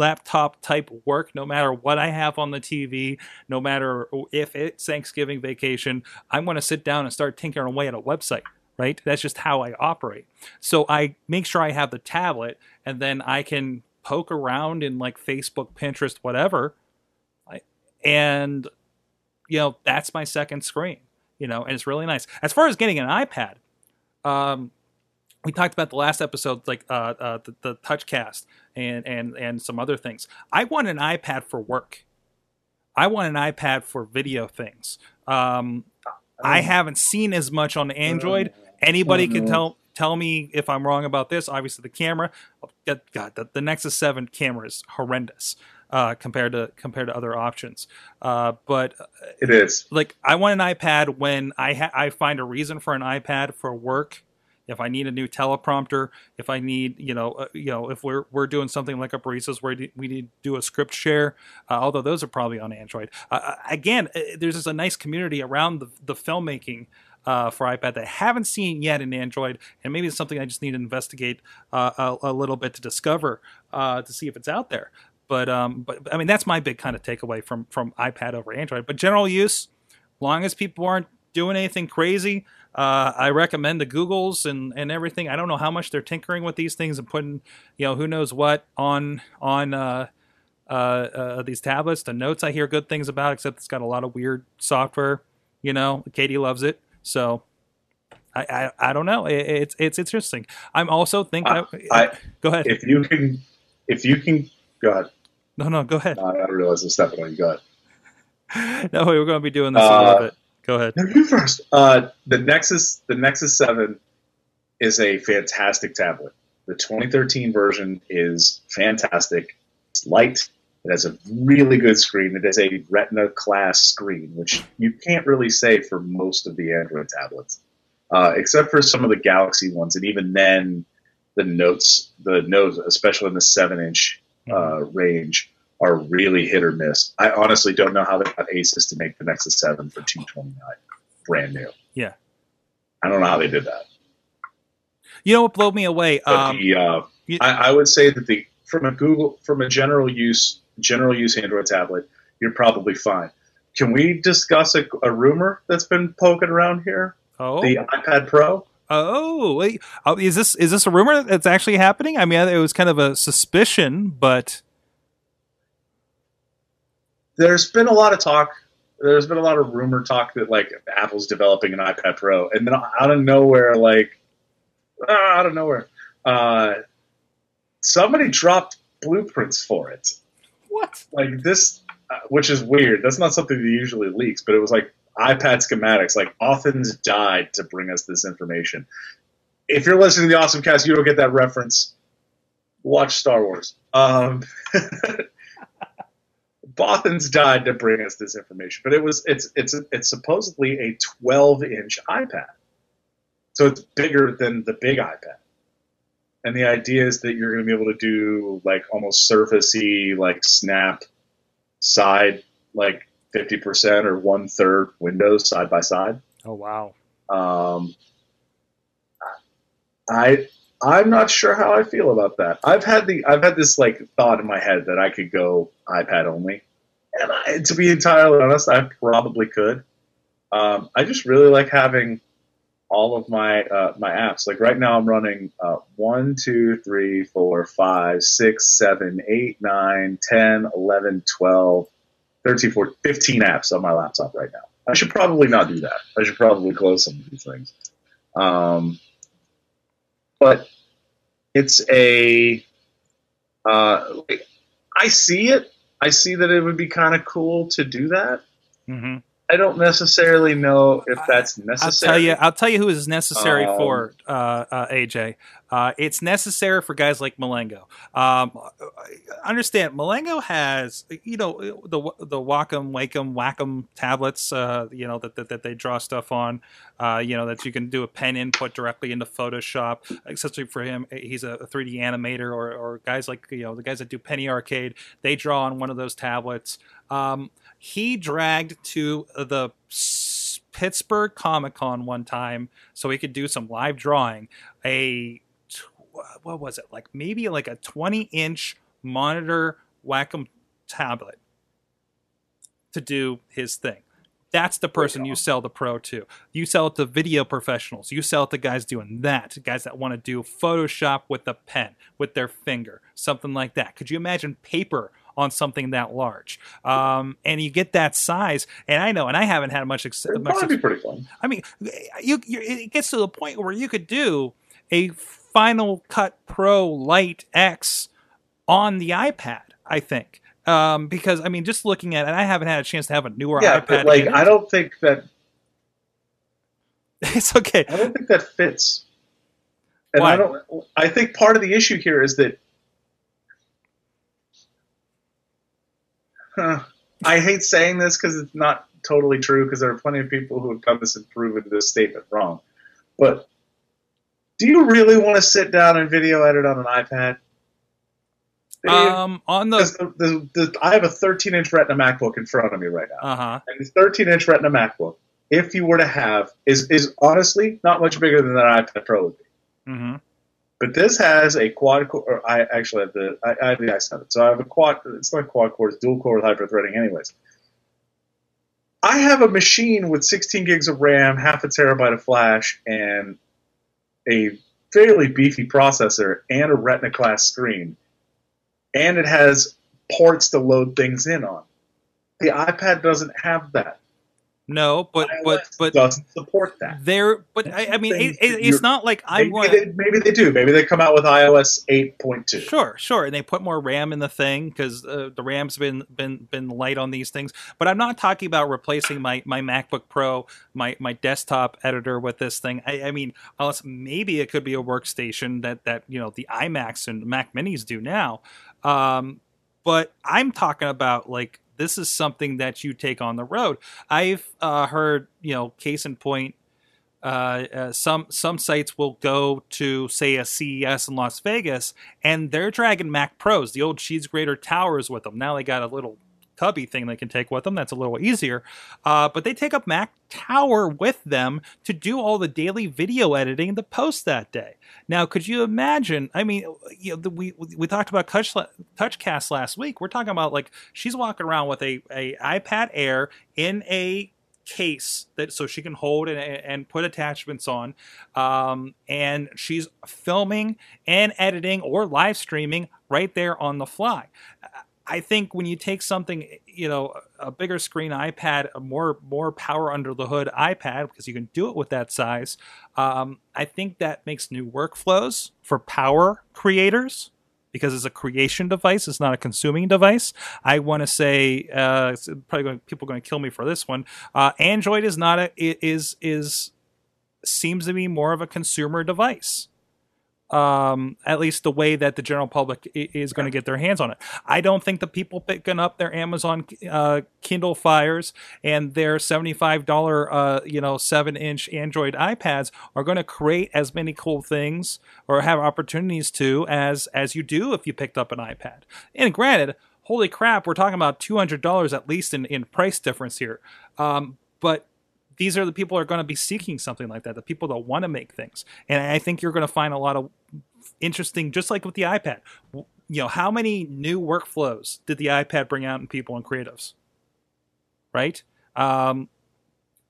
[SPEAKER 1] laptop type work no matter what I have on the TV, no matter if it's Thanksgiving vacation, I'm going to sit down and start tinkering away at a website, right? That's just how I operate. So I make sure I have the tablet and then I can poke around in like Facebook, Pinterest, whatever. And you know, that's my second screen, you know, and it's really nice. As far as getting an iPad, um, we talked about the last episode, like uh, uh, the, the TouchCast and and and some other things. I want an iPad for work. I want an iPad for video things. Um, I haven't seen as much on Android. Anybody can
[SPEAKER 2] Mhm.
[SPEAKER 1] tell tell me if I'm wrong about this. Obviously, the camera, God, God the, the Nexus Seven camera is horrendous uh, compared to compared to other options. Uh, but
[SPEAKER 2] It is.
[SPEAKER 1] like I want an iPad when I ha- I find a reason for an iPad for work. If I need a new teleprompter, if I need, you know, uh, you know, if we're we're doing something like a baristas where we need to do a script share, uh, although those are probably on Android. Uh, uh, again, uh, there's just a nice community around the, the filmmaking uh, for iPad that I haven't seen yet in Android, and maybe it's something I just need to investigate a, a little bit to discover to see if it's out there. But um, but I mean, that's my big kind of takeaway from from iPad over Android. But general use, long as people aren't doing anything crazy, uh, I recommend the Googles and, and everything. I don't know how much they're tinkering with these things and putting, you know, who knows what on on uh, uh, uh, these tablets. The notes I hear good things about, except it's got a lot of weird software. You know, Katie loves it, so I I, I don't know. It, it's it's interesting. I'm also thinking.
[SPEAKER 2] Uh, I-
[SPEAKER 1] go ahead.
[SPEAKER 2] If you can, if you can, go ahead.
[SPEAKER 1] no, no, go ahead.
[SPEAKER 2] Uh, I don't realize I'm stepping on you. Go ahead.
[SPEAKER 1] No, we're going to be doing this a
[SPEAKER 2] Uh,
[SPEAKER 1] little bit. Go ahead.
[SPEAKER 2] No, you first. Uh, the Nexus, the Nexus Seven, is a fantastic tablet. The 2013 version is fantastic. It's light. It has a really good screen. It is a Retina class screen, which you can't really say for most of the Android tablets, uh, except for some of the Galaxy ones. And even then, the notes, the notes, especially in the seven-inch uh, range, are really hit or miss. I honestly don't know how they got Asus to make the Nexus 7 for 229, brand new.
[SPEAKER 1] Yeah.
[SPEAKER 2] I don't know how they did that.
[SPEAKER 1] You know what blew me away? Um,
[SPEAKER 2] the, uh,
[SPEAKER 1] you-
[SPEAKER 2] I, I would say that the from a Google from a general use general use Android tablet, you're probably fine. Can we discuss a, a rumor that's been poking around here?
[SPEAKER 1] oh,
[SPEAKER 2] The iPad Pro.
[SPEAKER 1] oh, wait. Oh, is this is this a rumor that's actually happening? I mean, it was kind of a suspicion, but
[SPEAKER 2] There's been a lot of talk. There's been a lot of rumor talk that like Apple's developing an iPad Pro, and then out of nowhere, like ah, out of nowhere, uh, somebody dropped blueprints for it.
[SPEAKER 1] what?
[SPEAKER 2] like this, uh, which is weird. That's not something that usually leaks, but it was like iPad schematics. Like Bothans died to bring us this information. If you're listening to the Awesome Cast, you don't get that reference. Watch Star Wars. Um, Bothans died to bring us this information, but it was it's it's it's supposedly a 12 inch iPad, so it's bigger than the big iPad. And the idea is that you're going to be able to do like almost surfacey, like snap side, like 50% or one third windows side by side.
[SPEAKER 1] Oh wow.
[SPEAKER 2] Um, I I'm not sure how I feel about that. I've had the I've had this like thought in my head that I could go iPad only, and I, to be entirely honest, I probably could. Um, I just really like having all of my uh, my apps. Like right now, I'm running uh, one, two, three, four, five, six, seven, eight, nine, 10, 11, 12, 13, 14, 15 apps on my laptop right now. I should probably not do that. I should probably close some of these things. Um, but it's a uh, I see it. I see that it would be kind of cool to do that.
[SPEAKER 1] hmm
[SPEAKER 2] I don't necessarily know if that's
[SPEAKER 1] I'll
[SPEAKER 2] necessary.
[SPEAKER 1] tell you. I'll tell you who is necessary
[SPEAKER 2] Um,
[SPEAKER 1] for uh, uh, AJ. Uh, it's necessary for guys like Malengo. Um, understand, Malengo has you know the the Wacom, Wacom, Wacom tablets. Uh, you know that, that that they draw stuff on. Uh, you know that you can do a pen input directly into Photoshop. Especially for him, he's a 3D animator, or or guys like you know the guys that do Penny Arcade. They draw on one of those tablets. Um, he dragged to the S- Pittsburgh Comic Con one time so he could do some live drawing. A what was it like? Maybe like a 20 inch monitor Wacom tablet to do his thing. That's the person you sell the pro to. You sell it to video professionals. You sell it to guys doing that, guys that want to do Photoshop with a pen, with their finger, something like that. Could you imagine paper on something that large? Um, and you get that size. And I know, and I haven't had much, ex-
[SPEAKER 2] It'd
[SPEAKER 1] much
[SPEAKER 2] probably be pretty fun.
[SPEAKER 1] I mean, you, you it gets to the point where you could do a Final Cut Pro Lite X on the iPad. I think um, because I mean, just looking at it, I haven't had a chance to have a newer
[SPEAKER 2] Yeah,
[SPEAKER 1] iPad.
[SPEAKER 2] but like. I don't think that
[SPEAKER 1] it's okay.
[SPEAKER 2] I don't think that fits. And
[SPEAKER 1] Why?
[SPEAKER 2] I don't. I think part of the issue here is that. I hate saying this because it's not totally true. Because there are plenty of people who have come and proven this statement wrong. But do you really want to sit down and video edit on an iPad?
[SPEAKER 1] Um, on the
[SPEAKER 2] the, the, the, I have a 13 inch Retina MacBook in front of me right now.
[SPEAKER 1] uh huh.
[SPEAKER 2] And this 13 inch Retina MacBook, if you were to have, is is honestly not much bigger than that iPad Pro would be.
[SPEAKER 1] hmm
[SPEAKER 2] But this has a quad core. Or I actually have the I, I have the i7, so I have a quad. It's not quad core; it's dual core with hyper threading. Anyways, I have a machine with 16 gigs of RAM, half a terabyte of flash, and a fairly beefy processor and a Retina class screen, and it has ports to load things in on. The iPad doesn't have that.
[SPEAKER 1] No, but but but
[SPEAKER 2] doesn't support that.
[SPEAKER 1] there. But I, I mean, it, it, it's not like I
[SPEAKER 2] Maybe
[SPEAKER 1] want.
[SPEAKER 2] they, maybe they do. Maybe they come out with iOS 8.2.
[SPEAKER 1] Sure, sure, and they put more RAM in the thing because uh, the RAM's been been been light on these things. But I'm not talking about replacing my my MacBook Pro, my my desktop editor with this thing. I, I mean, unless maybe it could be a workstation that that you know the iMacs and Mac Minis do now. Um, but I'm talking about like this is something that you take on the road. I've uh, heard you know case in point uh, uh, some some sites will go to say a CES in Las Vegas and they're dragging Mac Pros, the old cheese grater towers with them. Now they got a little cubby thing they can take with them. That's a little easier. Uh, but they take a Mac Tower with them to do all the daily video editing the post that day. Now, could you imagine? I mean, you know, the, we we talked about Touch, TouchCast last week. We're talking about like she's walking around with a, a iPad Air in a case that so she can hold and, and put attachments on um, and she's filming and editing or live streaming right there on the fly i think when you take something you know a bigger screen ipad a more more power under the hood ipad because you can do it with that size um, i think that makes new workflows for power creators because it's a creation device it's not a consuming device. I want to say uh, probably going people are going to kill me for this one. Uh, android is not a is is seems to be more of a consumer device um, at least the way that the general public is going to get their hands on it. I don't think the people picking up their Amazon uh, Kindle Fires and their seventy-five dollar, uh, you know, seven-inch Android iPads are going to create as many cool things or have opportunities to as as you do if you picked up an iPad. And granted, holy crap, we're talking about two hundred dollars at least in in price difference here. Um, but these are the people who are going to be seeking something like that the people that want to make things and i think you're going to find a lot of interesting, just like with the iPad. You know, how many new workflows did the iPad bring out in people and creatives? Right? Um,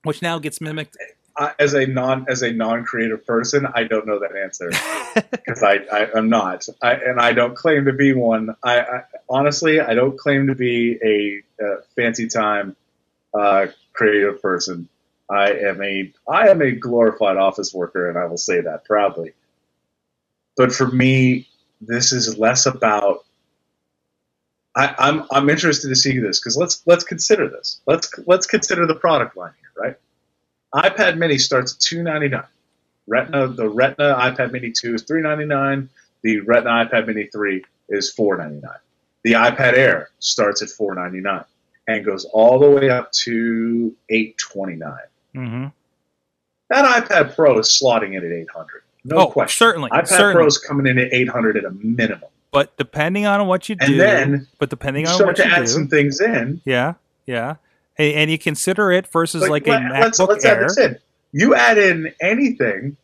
[SPEAKER 1] which now gets mimicked.
[SPEAKER 2] I, as a non as a non creative person, I don't know that answer because I, I I'm not, I, and I don't claim to be one. I, I honestly I don't claim to be a, uh fancy time uh, creative person. I am a I am a glorified office worker, and I will say that proudly. But for me, this is less about. I, I'm I'm interested to see this because let's let's consider this. Let's let's consider the product line here, right? iPad Mini starts at two ninety nine. Retina the Retina iPad Mini two is three ninety nine. The Retina iPad Mini three is four ninety nine. The iPad Air starts at four ninety nine and goes all the way up to eight twenty nine.
[SPEAKER 1] Hmm
[SPEAKER 2] That iPad Pro is slotting in at eight hundred. No
[SPEAKER 1] oh,
[SPEAKER 2] question.
[SPEAKER 1] certainly,
[SPEAKER 2] iPad
[SPEAKER 1] certainly.
[SPEAKER 2] Pro is coming in at eight hundred at a minimum.
[SPEAKER 1] But depending on what you do,
[SPEAKER 2] And then
[SPEAKER 1] but depending
[SPEAKER 2] You
[SPEAKER 1] on
[SPEAKER 2] start
[SPEAKER 1] what
[SPEAKER 2] to
[SPEAKER 1] you
[SPEAKER 2] add
[SPEAKER 1] do,
[SPEAKER 2] some things in.
[SPEAKER 1] yeah, yeah, and, and you consider it versus like, a
[SPEAKER 2] let-
[SPEAKER 1] MacBook
[SPEAKER 2] let's, let's
[SPEAKER 1] Air.
[SPEAKER 2] add this in. You add in anything,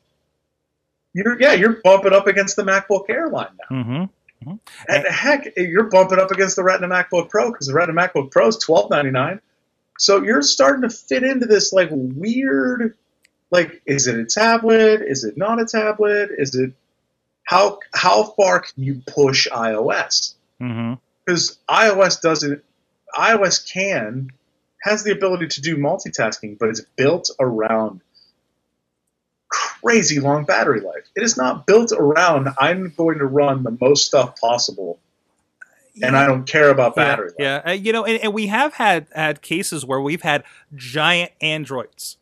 [SPEAKER 2] you're yeah, you're bumping up against the MacBook Air line now.
[SPEAKER 1] hmm
[SPEAKER 2] And heck, you're bumping up against the Retina MacBook Pro because the Retina MacBook Pro is twelve ninety nine. So you're starting to fit into this like weird, like is it a tablet? Is it not a tablet? Is it how how far can you push iOS?
[SPEAKER 1] Mm-hmm.
[SPEAKER 2] Because iOS doesn't, iOS can has the ability to do multitasking, but it's built around crazy long battery life. It is not built around I'm going to run the most stuff possible and I don't care about battery
[SPEAKER 1] Yeah, yeah. Uh, you know, and, and we have had had cases where we've had giant androids.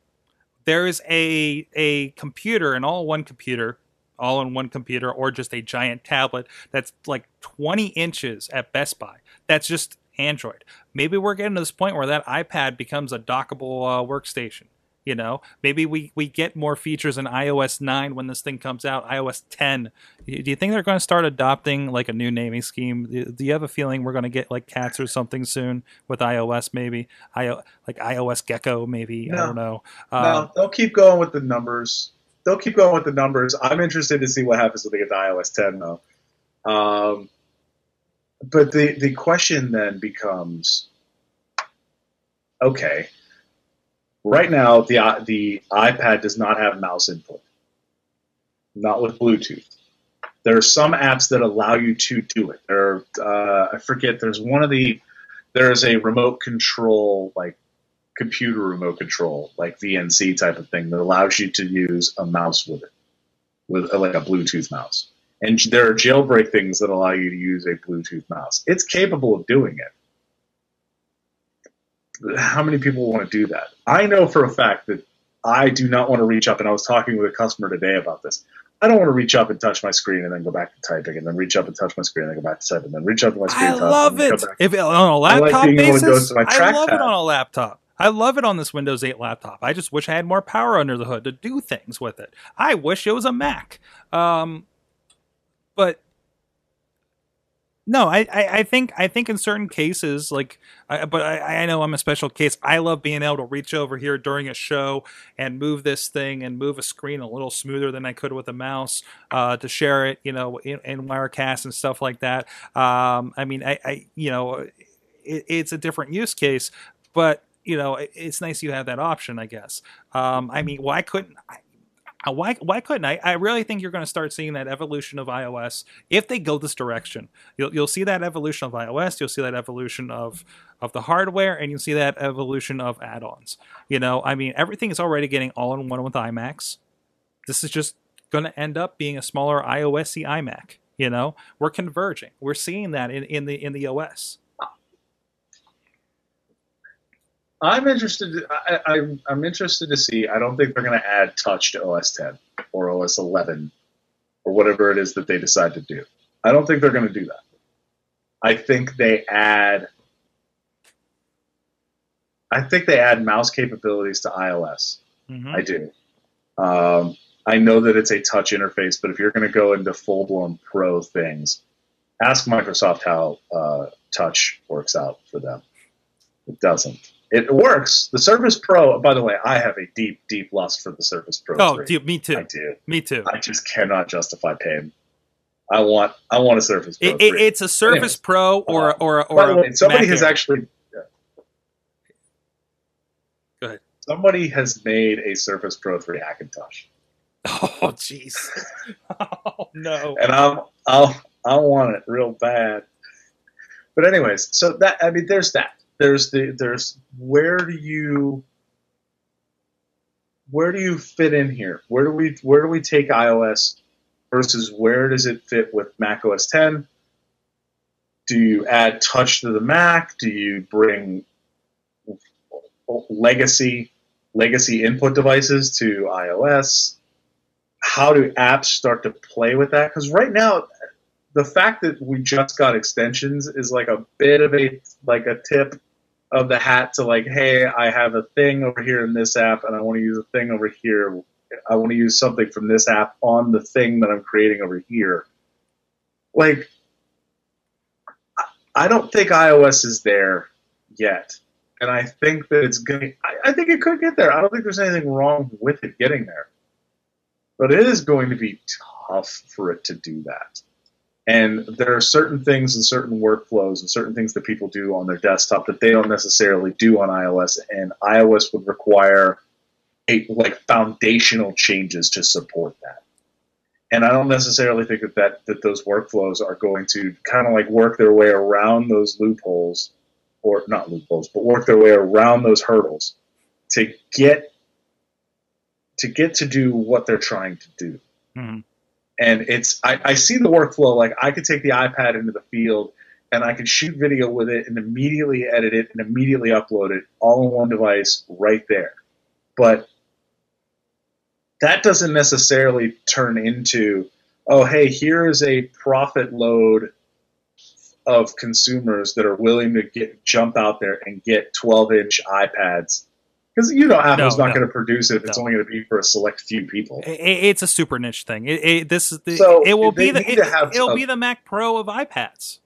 [SPEAKER 1] There is a a computer, an all one computer, all in one computer, or just a giant tablet that's like twenty inches at Best Buy. That's just Android. Maybe we're getting to this point where that iPad becomes a dockable uh, workstation. You know, maybe we, we get more features in iOS 9 when this thing comes out, iOS 10. Do you think they're going to start adopting like a new naming scheme? Do you have a feeling we're going to get like cats or something soon with iOS maybe? I, like iOS Gecko maybe? I don't know. Uh,
[SPEAKER 2] no, they'll keep going with the numbers. They'll keep going with the numbers. I'm interested to see what happens when they get to iOS 10, though. Um, but the the question then becomes, okay, right now the the iPad does not have mouse input, not with Bluetooth. There are some apps that allow you to do it. There, are, uh, I forget. There's one of the there's a remote control like computer remote control, like VNC type of thing, that allows you to use a mouse with it, with uh, like a Bluetooth mouse. And there are jailbreak things that allow you to use a Bluetooth mouse. It's capable of doing it. How many people want to do that? I know for a fact that I do not want to reach up, and I was talking with a customer today about this. I don't want to reach up and touch my screen and then go back to typing, and then reach up and touch my screen and then go back to typing, and then reach up to my screen.
[SPEAKER 1] I love it. If on a
[SPEAKER 2] like
[SPEAKER 1] laptop
[SPEAKER 2] to go
[SPEAKER 1] basis, I love it on a laptop. I love it on this Windows 8 laptop. I just wish I had more power under the hood to do things with it. I wish it was a Mac. Um, but no, I, I, I think I think in certain cases, like, I, but I, I know I'm a special case. I love being able to reach over here during a show and move this thing and move a screen a little smoother than I could with a mouse uh, to share it, you know, in, in Wirecast and stuff like that. Um, I mean, I, I you know, it, it's a different use case, but you know, it- it's nice you have that option, I guess. Um, I mean, why couldn't I? Why, why couldn't I? I really think you're going to start seeing that evolution of iOS if they go this direction. You'll, you'll see that evolution of iOS. You'll see that evolution of of the hardware, and you'll see that evolution of add-ons. You know, I mean, everything is already getting all in one with iMacs. This is just going to end up being a smaller iOSy iMac. You know, we're converging. We're seeing that in, in the in the OS.
[SPEAKER 2] I'm interested. I, I'm I'm interested to see. I don't think they're going to add touch to OS 10 or OS 11 or whatever it is that they decide to do. I don't think they're going to do that. I think they add. I think they add mouse capabilities to iOS.
[SPEAKER 1] Mhm.
[SPEAKER 2] I do. Um, I know that it's a touch interface, but if you're going to go into full blown pro things, ask Microsoft how uh, touch works out for them. It doesn't. It works. The Surface Pro, by the way, I have a deep, deep lust for the Surface Pro.
[SPEAKER 1] Oh,
[SPEAKER 2] 3.
[SPEAKER 1] dude, me too.
[SPEAKER 2] I do.
[SPEAKER 1] Me too.
[SPEAKER 2] I just cannot justify paying I want I want a Surface Pro
[SPEAKER 1] It, it,
[SPEAKER 2] 3.
[SPEAKER 1] it's a Surface
[SPEAKER 2] anyways,
[SPEAKER 1] Pro or
[SPEAKER 2] uh,
[SPEAKER 1] or or a
[SPEAKER 2] way, somebody
[SPEAKER 1] Mac
[SPEAKER 2] has
[SPEAKER 1] Air.
[SPEAKER 2] actually
[SPEAKER 1] Go ahead.
[SPEAKER 2] somebody has made a Surface Pro 3 Hackintosh,
[SPEAKER 1] Oh jeez. oh no.
[SPEAKER 2] and I'm I'll I want it real bad. But anyways, so that I mean, there's that. There's the there's where do you where do you fit in here? Where do we where do we take iOS versus where does it fit with Mac OS 10? Do you add touch to the Mac? Do you bring legacy legacy input devices to iOS? How do apps start to play with that? Because right now, the fact that we just got extensions is like a bit of a like a tip of the hat to like, hey, I have a thing over here in this app, and I want to use a thing over here. I want to use something from this app on the thing that I'm creating over here. Like, I- don't think iOS is there yet, and I think that it's going. I, I think it could get there. I don't think there's anything wrong with it getting there, but it is going to be tough for it to do that. And there are certain things and certain workflows and certain things that people do on their desktop that they don't necessarily do on iOS, and iOS would require a, like foundational changes to support that. And I don't necessarily think that, that that those workflows are going to kind of like work their way around those loopholes, or not loopholes, but work their way around those hurdles to get to get to do what they're trying to do
[SPEAKER 1] Mhm.
[SPEAKER 2] And it's I, I see the workflow like I could take the iPad into the field and I could shoot video with it and immediately edit it and immediately upload it all in one device right there. But that doesn't necessarily turn into oh hey here is a profit load of consumers that are willing to get jump out there and get 12 inch iPads because you know Apple's
[SPEAKER 1] No,
[SPEAKER 2] not
[SPEAKER 1] no.
[SPEAKER 2] going to produce it if it's
[SPEAKER 1] No.
[SPEAKER 2] only going to be for a select few people.
[SPEAKER 1] I- I- it's a super niche thing. It, it, this is the,
[SPEAKER 2] So,
[SPEAKER 1] it will be the it, will
[SPEAKER 2] a-
[SPEAKER 1] be the Mac Pro of iPads.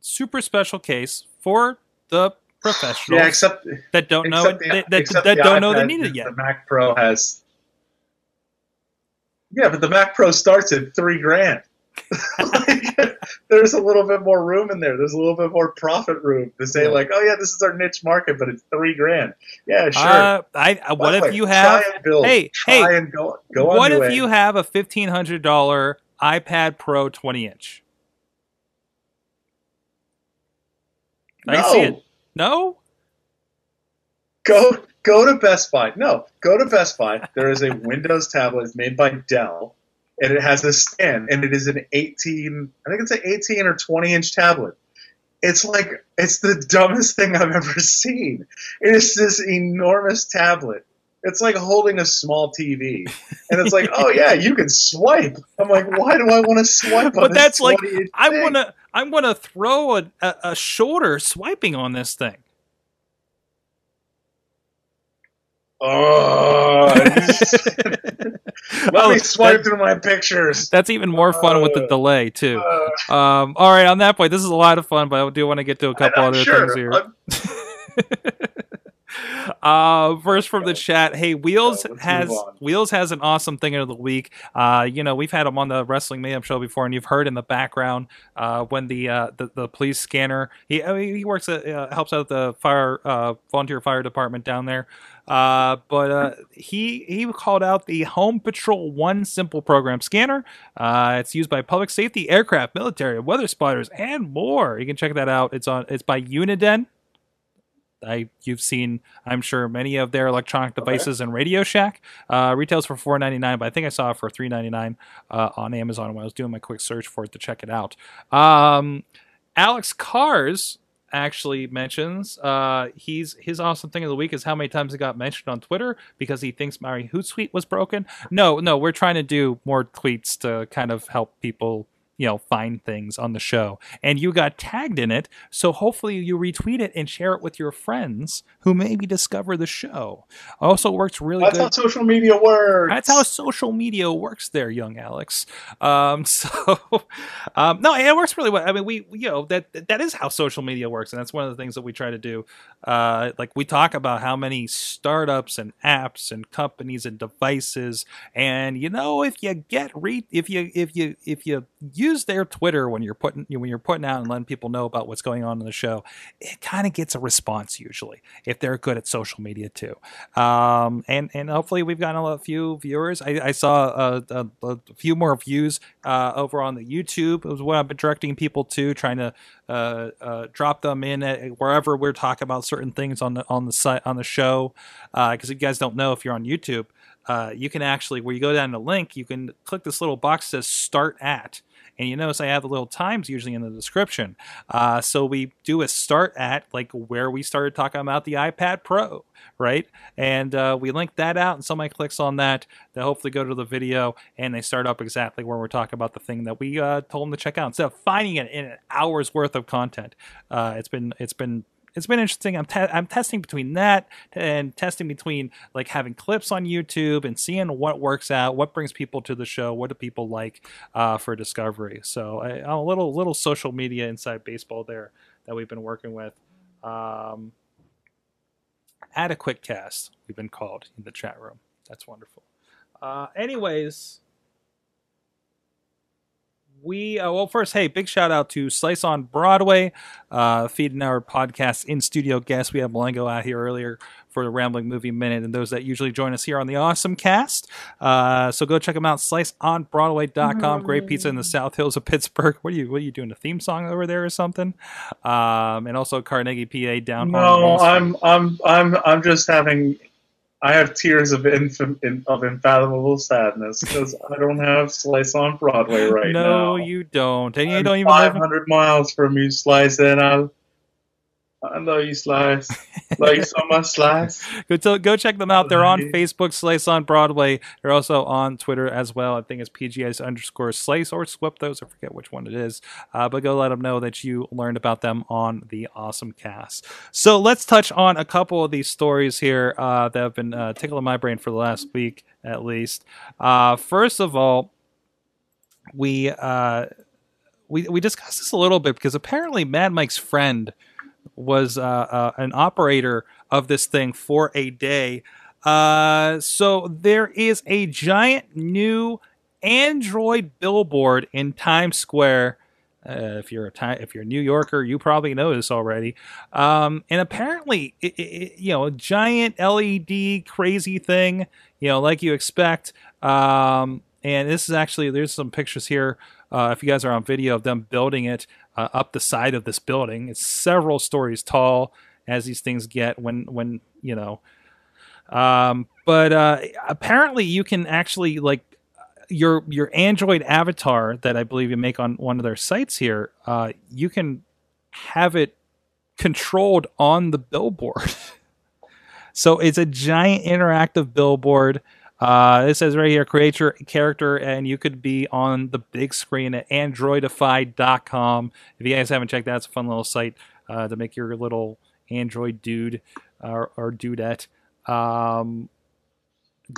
[SPEAKER 1] Super special case for the professionals
[SPEAKER 2] Yeah, except
[SPEAKER 1] that don't know
[SPEAKER 2] the-
[SPEAKER 1] that, that, that don't know they need it yet.
[SPEAKER 2] The Mac Pro has. Yeah, but the Mac Pro starts at three grand. Like, there's a little bit more room in there. There's a little bit more profit room to say
[SPEAKER 1] Yeah.
[SPEAKER 2] like, oh yeah, this is our niche market, but it's three grand. Yeah, sure.
[SPEAKER 1] Uh, I, I- what if you have?
[SPEAKER 2] Try and build.
[SPEAKER 1] hey, hey,
[SPEAKER 2] and go go.
[SPEAKER 1] What if you have a fifteen hundred dollar iPad Pro twenty inch? I can see
[SPEAKER 2] No.
[SPEAKER 1] it. No,
[SPEAKER 2] go go to Best Buy. No, go to Best Buy. There is a Windows tablet it's made by Dell, and it has a stand, and it is an 18. I think it's an 18 or 20 inch tablet. It's like it's the dumbest thing I've ever seen. It is this enormous tablet. It's like holding a small TV, and it's like, oh yeah, you can swipe. I'm like, why do I want to swipe? on
[SPEAKER 1] But that's like I want to. I want to throw a, a, a shoulder swiping on this thing.
[SPEAKER 2] Oh, let
[SPEAKER 1] Oh,
[SPEAKER 2] me swipe
[SPEAKER 1] that-
[SPEAKER 2] through my pictures.
[SPEAKER 1] That's even more fun with the
[SPEAKER 2] Uh,
[SPEAKER 1] delay too.
[SPEAKER 2] Uh,
[SPEAKER 1] Um, all right, on that point, this is a lot of fun, but I do want to get to a couple other
[SPEAKER 2] sure.
[SPEAKER 1] things here. Uh, first from the chat, hey, Wheels
[SPEAKER 2] Yeah,
[SPEAKER 1] has. Wheels has an awesome thing of the week. Uh, you know, we've had him on the Wrestling Mayhem show before, and you've heard in the background uh, when the, uh, the the police scanner he I mean, he works at, uh, helps out the fire uh, volunteer fire department down there. Uh, but uh, he he called out the Home Patrol One Simple Program scanner. Uh, it's used by public safety, aircraft, military, weather spotters, and more. You can check that out. It's on. It's by Uniden. I you've seen, I'm sure, many of their electronic devices in Radio Shack. Uh, retails for four ninety nine, but I think I saw it for three ninety nine uh, on Amazon when I was doing my quick search for it to check it out. Um, Alex Cars actually mentions uh, he's his awesome thing of the week is how many times it got mentioned on Twitter because he thinks Mary Hootsuite was broken. No, no, we're trying to do more tweets to kind of help people. You know find things on the show and you got tagged in it so hopefully you retweet it and share it with your friends who maybe discover the show also works really
[SPEAKER 2] That's
[SPEAKER 1] good
[SPEAKER 2] how social media works.
[SPEAKER 1] that's how social media works there, young Alex. Um, so, um, no, it works really well. I mean, we, you know, that that is how social media works, and that's one of the things that we try to do. Uh, like we talk about how many startups and apps and companies and devices, and you know, if you get re, if you if you if you use their Twitter when you're putting when you're putting out and letting people know about what's going on in the show, it kind of gets a response usually if they're good at social media too. Um, and and hopefully we've gotten a few viewers. I, I saw a, a, a few more views uh, over on the YouTube. It was what I've been directing people to, trying to uh, uh, drop them in wherever we're talking about certain things on the on the site on the show. Because if you guys don't know, if you're on YouTube, uh, you can actually where you go down the link, you can click this little box that says "Start at." And you notice I have the little times usually in the description. Uh, so we do a start at like where we started talking about the iPad Pro, right? And uh, we link that out, and somebody clicks on that. They hopefully go to the video and they start up exactly where we're talking about the thing that we uh, told them to check out instead of finding it in an hour's worth of content. Uh, it's been it's been it's been interesting. I'm te- I'm testing between that and testing between like having clips on YouTube and seeing what works out, what brings people to the show, what do people like uh, for discovery. So a little little social media inside baseball there that we've been working with. Um, adequate cast we've been called in the chat room. That's wonderful. Uh, anyways, we uh, well first hey big shout out to slice on broadway uh feeding our podcast in studio guests. We had malengo out here earlier for the rambling movie minute and those that usually join us here on the awesome cast. Uh so go check them out sliceonbroadway.com great pizza in the south hills of pittsburgh. What are you what are you doing a theme song over there or something? Um and also carnegie pa down
[SPEAKER 2] No, I'm I'm I'm I'm just having. I have tears of infam- of unfathomable sadness because I don't have Slice on Broadway right
[SPEAKER 1] no
[SPEAKER 2] now.
[SPEAKER 1] No, you don't and you
[SPEAKER 2] I'm
[SPEAKER 1] don't even live in
[SPEAKER 2] 500 miles from you, Slice, and I, I love you, Slice. love you so much, Slice.
[SPEAKER 1] go, to, go check them out. They're on Facebook, Slice on Broadway. They're also on Twitter as well. I think it's PGS underscore Slice or Swip those. I forget which one it is. Uh, but go let them know that you learned about them on the Awesome Cast. So let's touch on a couple of these stories here uh, that have been uh, tickling my brain for the last week at least. Uh, first of all, we uh, we we discussed this a little bit because apparently Mad Mike's friend was uh, uh, an operator of this thing for a day. Uh, so there is a giant new Android billboard in Times Square. Uh, if you're a if you're a New Yorker, you probably know this already. Um, and apparently, it, it, you know, a giant LED crazy thing, you know, like you expect. Um, and this is actually there's some pictures here. Uh, if you guys are on video of them building it uh, up the side of this building, it's several stories tall as these things get when when you know. Um, but uh, apparently, you can actually like your your Android avatar that I believe you make on one of their sites here. Uh, you can have it controlled on the billboard. so it's a giant interactive billboard. Uh, it says right here, create your character, and you could be on the big screen at androidify.com. If you guys haven't checked that, it's a fun little site uh, to make your little Android dude or, or dudette. Um,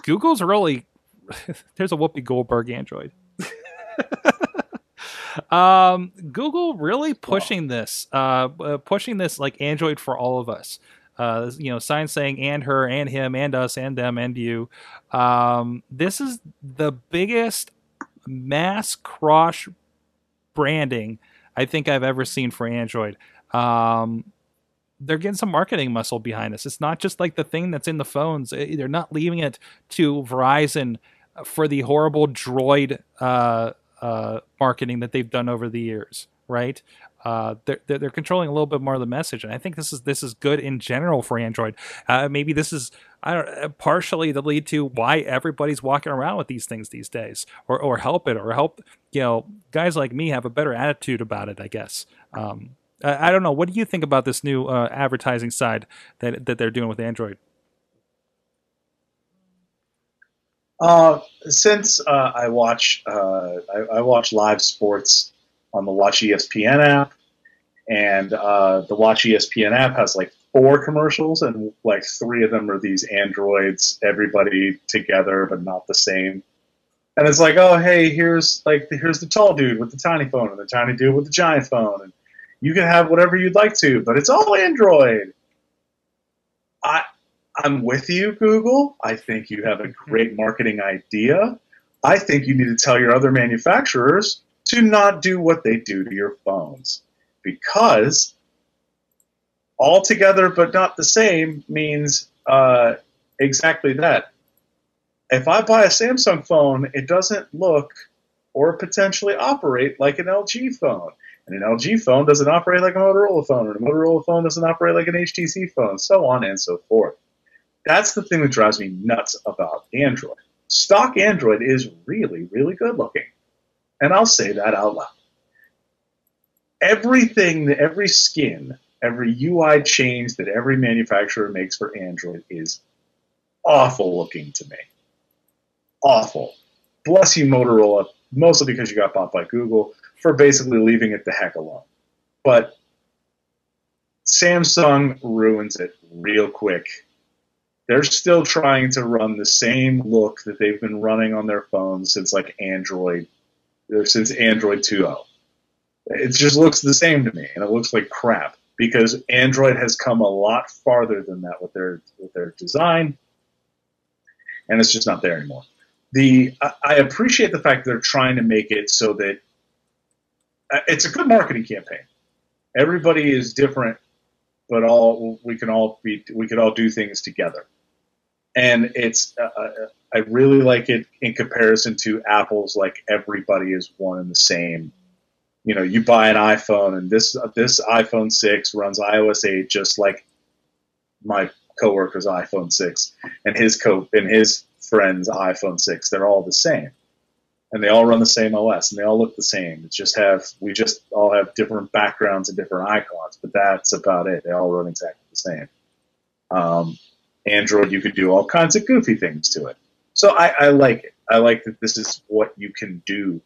[SPEAKER 1] Google's really there's a Whoopi Goldberg Android. um, Google really pushing this, uh, uh, pushing this like Android for all of us. Uh, you know, signs saying and her and him and us and them and you. Um, this is the biggest mass cross branding I think I've ever seen for Android. Um, they're getting some marketing muscle behind this. It's not just like the thing that's in the phones. Eh, They're not leaving it to Verizon for the horrible droid uh, uh, marketing that they've done over the years, right? Uh, they're, they're controlling a little bit more of the message, and I think this is this is good in general for Android. Uh, maybe this is I don't uh, partially the lead to why everybody's walking around with these things these days, or or help it, or help you know guys like me have a better attitude about it. I guess. Um, I I don't know. What do you think about this new uh, advertising side that that they're doing with Android?
[SPEAKER 2] Uh, since uh, I watch uh, I, I watch live sports on the Watch ESPN app, and uh, the Watch ESPN app has like four commercials, and like three of them are these androids, everybody together but not the same. And it's like, oh hey, here's like here's the tall dude with the tiny phone, and the tiny dude with the giant phone, and you can have whatever you'd like to, but it's all Android. I I'm with you, Google. I think you have a great marketing idea. I think you need to tell your other manufacturers to not do what they do to your phones because all together but not the same means uh, exactly that. If I buy a Samsung phone, it doesn't look or potentially operate like an LG phone. And an LG phone doesn't operate like a Motorola phone, and a Motorola phone doesn't operate like an HTC phone, so on and so forth. That's the thing that drives me nuts about Android. Stock Android is really, really good looking. And I'll say that out loud. Everything, every skin, every UI change that every manufacturer makes for Android is awful looking to me. Awful. Bless you, Motorola, mostly because you got bought by Google, for basically leaving it the heck alone. But Samsung ruins it real quick. They're still trying to run the same look that they've been running on their phones since like Android, since Android 2.0. It just looks the same to me, and it looks like crap because Android has come a lot farther than that with their with their design, and it's just not there anymore. The I- appreciate the fact they're trying to make it so that uh, it's a good marketing campaign. Everybody is different, but all we can all be we could all do things together, and it's uh, uh, I really like it in comparison to Apple's like everybody is one and the same. You know, you buy an iPhone and this this iPhone six runs iOS eight just like my coworker's iPhone six and his co and his friend's iPhone six. They're all the same and they all run the same OS and they all look the same. It's just have we just all have different backgrounds and different icons, but that's about it. They all run exactly the same. Um, Android, you could do all kinds of goofy things to it. So I, I like it. I like that this is what you can do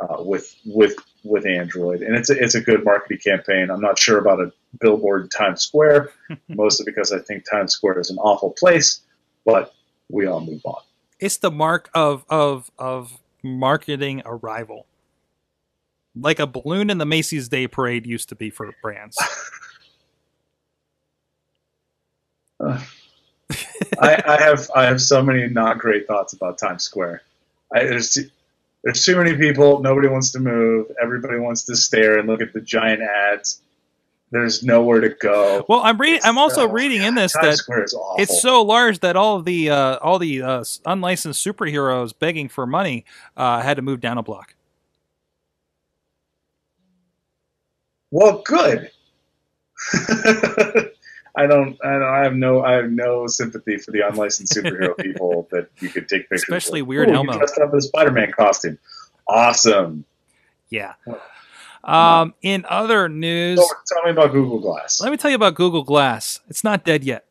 [SPEAKER 2] uh, with with with Android, and it's a, it's a good marketing campaign. I'm not sure about a billboard in Times Square, mostly because I think Times Square is an awful place. But we all move on.
[SPEAKER 1] It's the mark of of of marketing arrival. Like a balloon in the Macy's Day Parade used to be for brands.
[SPEAKER 2] I, I have I have so many not great thoughts about Times Square. I, there's there's too many people. Nobody wants to move. Everybody wants to stare and look at the giant ads. There's nowhere to go.
[SPEAKER 1] Well, I'm reading. I'm also
[SPEAKER 2] Oh,
[SPEAKER 1] reading in this
[SPEAKER 2] Times
[SPEAKER 1] that
[SPEAKER 2] Square is awful.
[SPEAKER 1] it's so large that all the uh, all the uh, unlicensed superheroes begging for money uh, had to move down a block.
[SPEAKER 2] well, good. I don't, I don't. I have no. I have no sympathy for the unlicensed superhero people that you could take pictures.
[SPEAKER 1] Of especially
[SPEAKER 2] with.
[SPEAKER 1] Weird
[SPEAKER 2] Ooh,
[SPEAKER 1] Elmo.
[SPEAKER 2] Dressed up in a Spider-Man costume. Awesome.
[SPEAKER 1] Yeah. Um, in other news,
[SPEAKER 2] tell me about Google Glass.
[SPEAKER 1] let me tell you about Google Glass. It's not dead yet.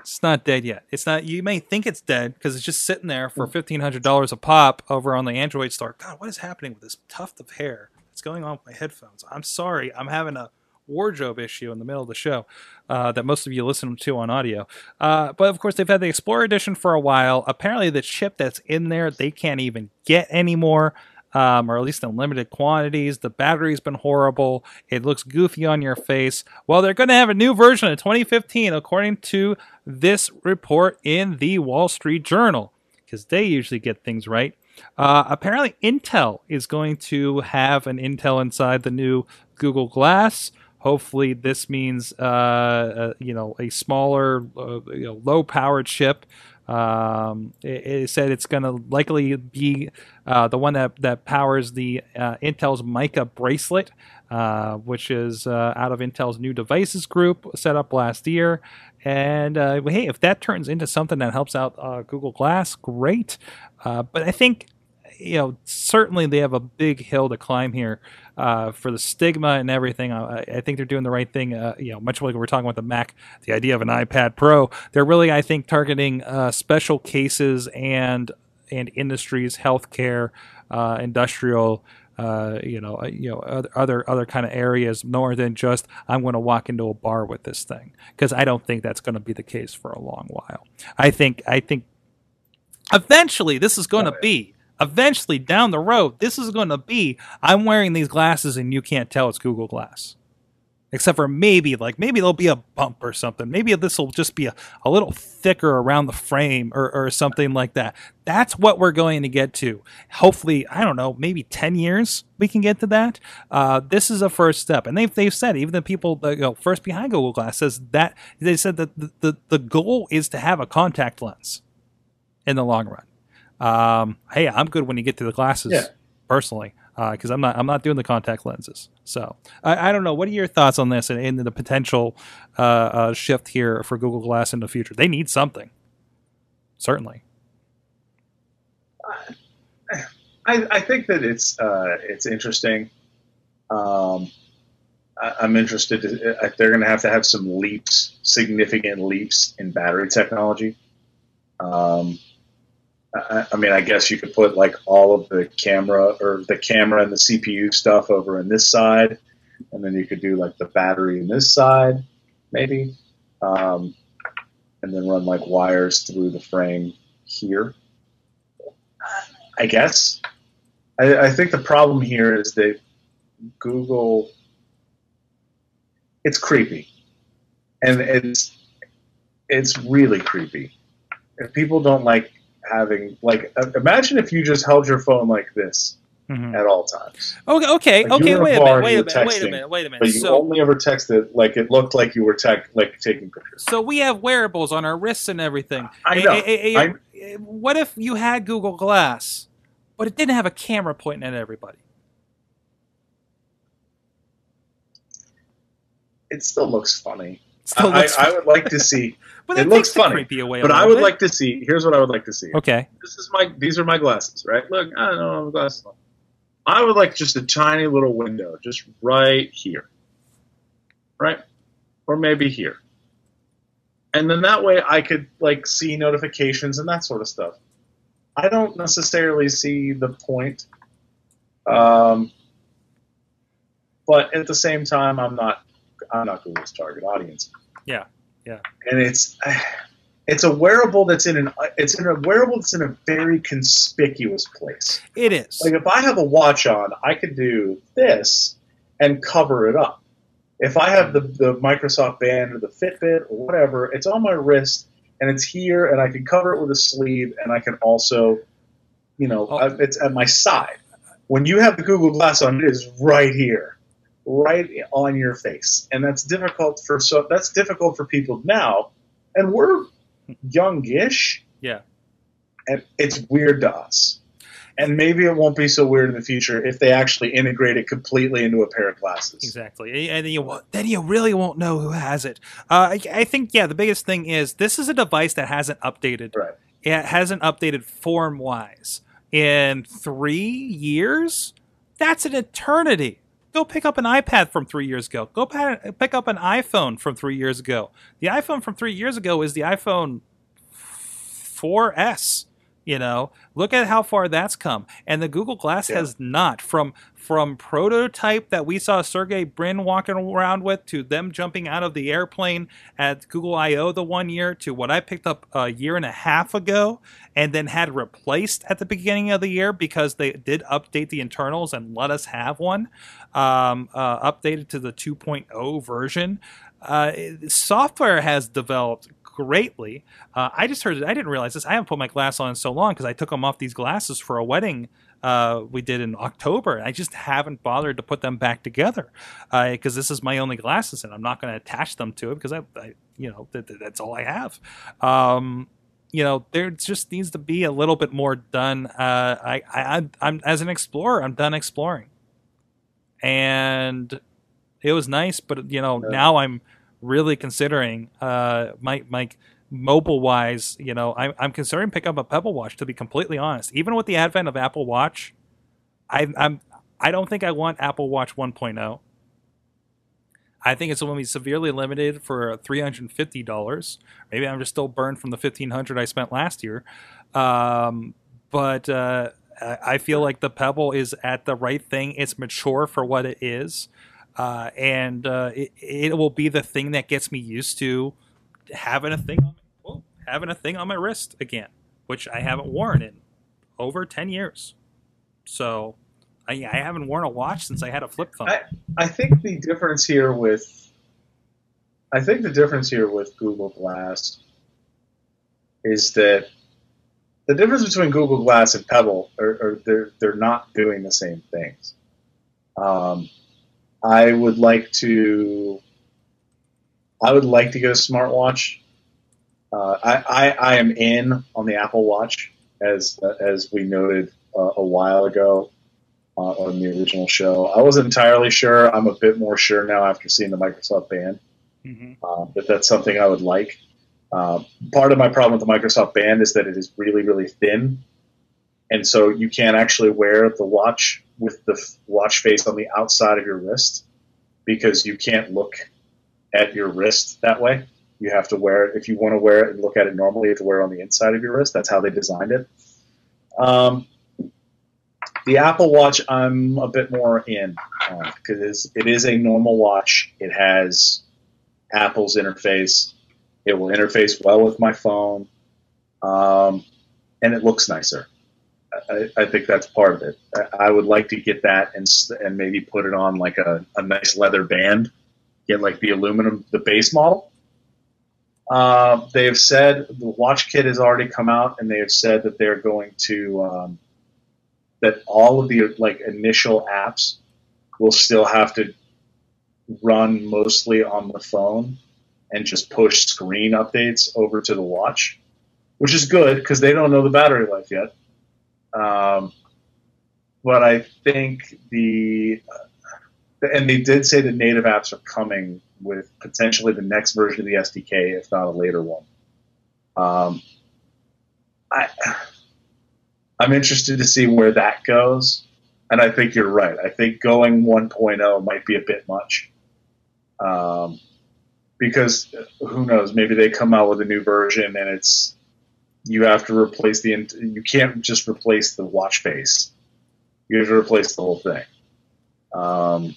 [SPEAKER 1] It's not dead yet. It's not. You may think it's dead because it's just sitting there for fifteen hundred dollars a pop over on the Android store. God, what is happening with this tuft of hair? What's going on with my headphones? I'm sorry. I'm having a wardrobe issue in the middle of the show uh, that most of you listen to on audio. Uh, but of course, they've had the Explorer Edition for a while. Apparently, the chip that's in there they can't even get anymore. Um, or at least in limited quantities. The battery's been horrible. It looks goofy on your face. Well, they're going to have a new version in 2015, according to this report in the Wall Street Journal, because they usually get things right. Uh, apparently, Intel is going to have an Intel inside the new Google Glass. Hopefully, this means uh, uh, you know a smaller, uh, you know, low-powered chip. Um, it, it said it's going to likely be uh, the one that that powers the uh, Intel's Mica bracelet, uh, which is uh, out of Intel's new devices group set up last year. And hey, if that turns into something that helps out Google Glass, great. But I think you know certainly they have a big hill to climb here uh, for the stigma and everything. I, I think they're doing the right thing. Uh, you know, much like we we're talking about the Mac, the idea of an iPad Pro, they're really I think targeting uh, special cases and and industries, healthcare, uh, industrial. uh, you know, uh, you know, other other, other kind of areas more than just I'm going to walk into a bar with this thing because I don't think that's going to be the case for a long while. I think I think eventually this is going to
[SPEAKER 2] Oh,
[SPEAKER 1] be eventually down the road this is going to be i'm wearing these glasses and you can't tell it's google glass. Except for maybe like maybe there'll be a bump or something. Maybe this will just be a, a little thicker around the frame or, or something like that. That's what we're going to get to. Hopefully i don't know maybe 10 years we can get to that. Uh, this is a first step. And they've, they've said even the people that go first behind google glass says that they said that the, the, the goal is to have a contact lens in the long run. Um, hey, I'm good when you get to the glasses,
[SPEAKER 2] Yeah.
[SPEAKER 1] personally, because I'm not I'm not doing the contact lenses. So I, I don't know. What are your thoughts on this and, and the potential uh, uh, shift here for Google Glass in the future? They need something, certainly.
[SPEAKER 2] I, I think that it's uh, it's interesting. Um, I, I'm interested. To, uh, they're going to have to have some leaps, significant leaps in battery technology. Um, I, mean, I guess you could put like all of the camera or the camera and the CPU stuff over in this side, and then you could do like the battery in this side, maybe, um, and then run like wires through the frame here. I guess. I, I think the problem here is that Google. It's creepy, and it's it's really creepy. If people don't like having like, uh, imagine if you just held your phone like this
[SPEAKER 1] Mhm.
[SPEAKER 2] at all times,
[SPEAKER 1] Okay, okay,
[SPEAKER 2] Like,
[SPEAKER 1] okay.
[SPEAKER 2] you're in a
[SPEAKER 1] Wait a minute. Wait a minute. Wait a minute. Wait a minute.
[SPEAKER 2] but you
[SPEAKER 1] So,
[SPEAKER 2] only ever texted like it looked like you were tech like taking pictures.
[SPEAKER 1] so we have wearables on our wrists and everything.
[SPEAKER 2] I know. I-
[SPEAKER 1] what if you had Google Glass, but it didn't have a camera pointing at everybody?
[SPEAKER 2] It still looks funny.
[SPEAKER 1] Still
[SPEAKER 2] I, I would like to see,
[SPEAKER 1] But
[SPEAKER 2] It looks funny, but I would
[SPEAKER 1] bit.
[SPEAKER 2] like to see. Here's what I would like to see.
[SPEAKER 1] Okay.
[SPEAKER 2] This is my. These are my glasses, right? Look, I don't know, I have glasses. on. I would like just a tiny little window, just right here, right, or maybe here, and then that way I could like see notifications and that sort of stuff. I don't necessarily see the point, um, but at the same time, I'm not. I'm not Google's target audience.
[SPEAKER 1] Yeah, yeah.
[SPEAKER 2] And it's it's a wearable that's in an it's in a wearable that's in a very conspicuous place.
[SPEAKER 1] It is.
[SPEAKER 2] Like if I have a watch on, I could do this and cover it up. If I have the, the Microsoft Band or the Fitbit or whatever, it's on my wrist and it's here, and I can cover it with a sleeve, and I can also, you know,
[SPEAKER 1] Oh.
[SPEAKER 2] it's at my side. When you have the Google Glass on, it is right here, right on your face, and that's difficult for so that's difficult for people now, and we're youngish,
[SPEAKER 1] Yeah.
[SPEAKER 2] and it's weird to us. And maybe it won't be so weird in the future if they actually integrate it completely into a pair of glasses.
[SPEAKER 1] Exactly, and then you won't- then you really won't know who has it. Uh, I, I think yeah, the biggest thing is this is a device that hasn't updated.
[SPEAKER 2] Right.
[SPEAKER 1] It hasn't updated form wise in three years. That's an eternity. Go pick up an iPad from three years ago. Go pick up an iPhone from three years ago. The iPhone from three years ago is the iPhone 4S. You know, look at how far that's come, and the Google Glass
[SPEAKER 2] Yeah.
[SPEAKER 1] has not. From from prototype that we saw Sergey Brin walking around with to them jumping out of the airplane at Google I/O the one year to what I picked up a year and a half ago, and then had replaced at the beginning of the year because they did update the internals and let us have one um, uh, updated to the 2.0 version. Uh, software has developed greatly. Uh, I just heard, it. I didn't realize this. I haven't put my glass on in so long because I took them off these glasses for a wedding uh, we did in October. I just haven't bothered to put them back together because this is my only glasses and I'm not going to attach them to it because I, I you know, th- th- that's all I have. Um, you know, there just needs to be a little bit more done. Uh, I, I, I'm, I'm as an explorer, I'm done exploring, and it was nice, but you know,
[SPEAKER 2] Yeah.
[SPEAKER 1] now I'm really considering uh, my mobile wise. You know, I'm I'm considering pick up a Pebble Watch. To be completely honest, even with the advent of Apple Watch, I, I'm I don't think I want Apple Watch 1.0. I think it's going to be severely limited for three hundred and fifty dollars. Maybe I'm just still burned from the fifteen hundred I spent last year. Um, but uh, I feel like the Pebble is at the right thing. It's mature for what it is, uh, and uh, it, it will be the thing that gets me used to having a thing on well, having a thing on my wrist again, which I haven't worn in over ten years. So I, I haven't worn a watch since I had a flip phone.
[SPEAKER 2] I- I think the difference here with I think the difference here with Google Glass is that the difference between Google Glass and Pebble are, are they're they're not doing the same things. Um, I would like to I would like to get a smartwatch. Uh, I, I I am in on the Apple Watch as as we noted uh, a while ago uh, on the original show. I wasn't entirely sure. I'm a bit more sure now after seeing the Microsoft Band
[SPEAKER 1] Mhm.
[SPEAKER 2] uh, that that's something I would like. Uh, part of my problem with the Microsoft Band is that it is really, really thin, and so you can't actually wear the watch with the watch face on the outside of your wrist because you can't look at your wrist that way. You have to wear it if you want to wear it and look at it normally. You have to wear it on the inside of your wrist. That's how they designed it. Um, the Apple Watch, I'm a bit more in because is, it is a normal watch. It has Apple's interface. It will interface well with my phone, um, and it looks nicer. I, I think that's part of it. I, would like to get that and and maybe put it on like a, a nice leather band. Get like the aluminum, the base model. Uh, they have said the watch kit has already come out, and they have said that they're going to um, that all of the like initial apps will still have to run mostly on the phone and just push screen updates over to the watch, which is good because they don't know the battery life yet. Um, but I think the and they did say the native apps are coming with potentially the next version of the SDK, if not a later one. Um, I I'm interested to see where that goes, and I think you're right. I think going 1.0 might be a bit much, um, because who knows? Maybe they come out with a new version and it's you have to replace the you can't just replace the watch face. You have to replace the whole thing. Um,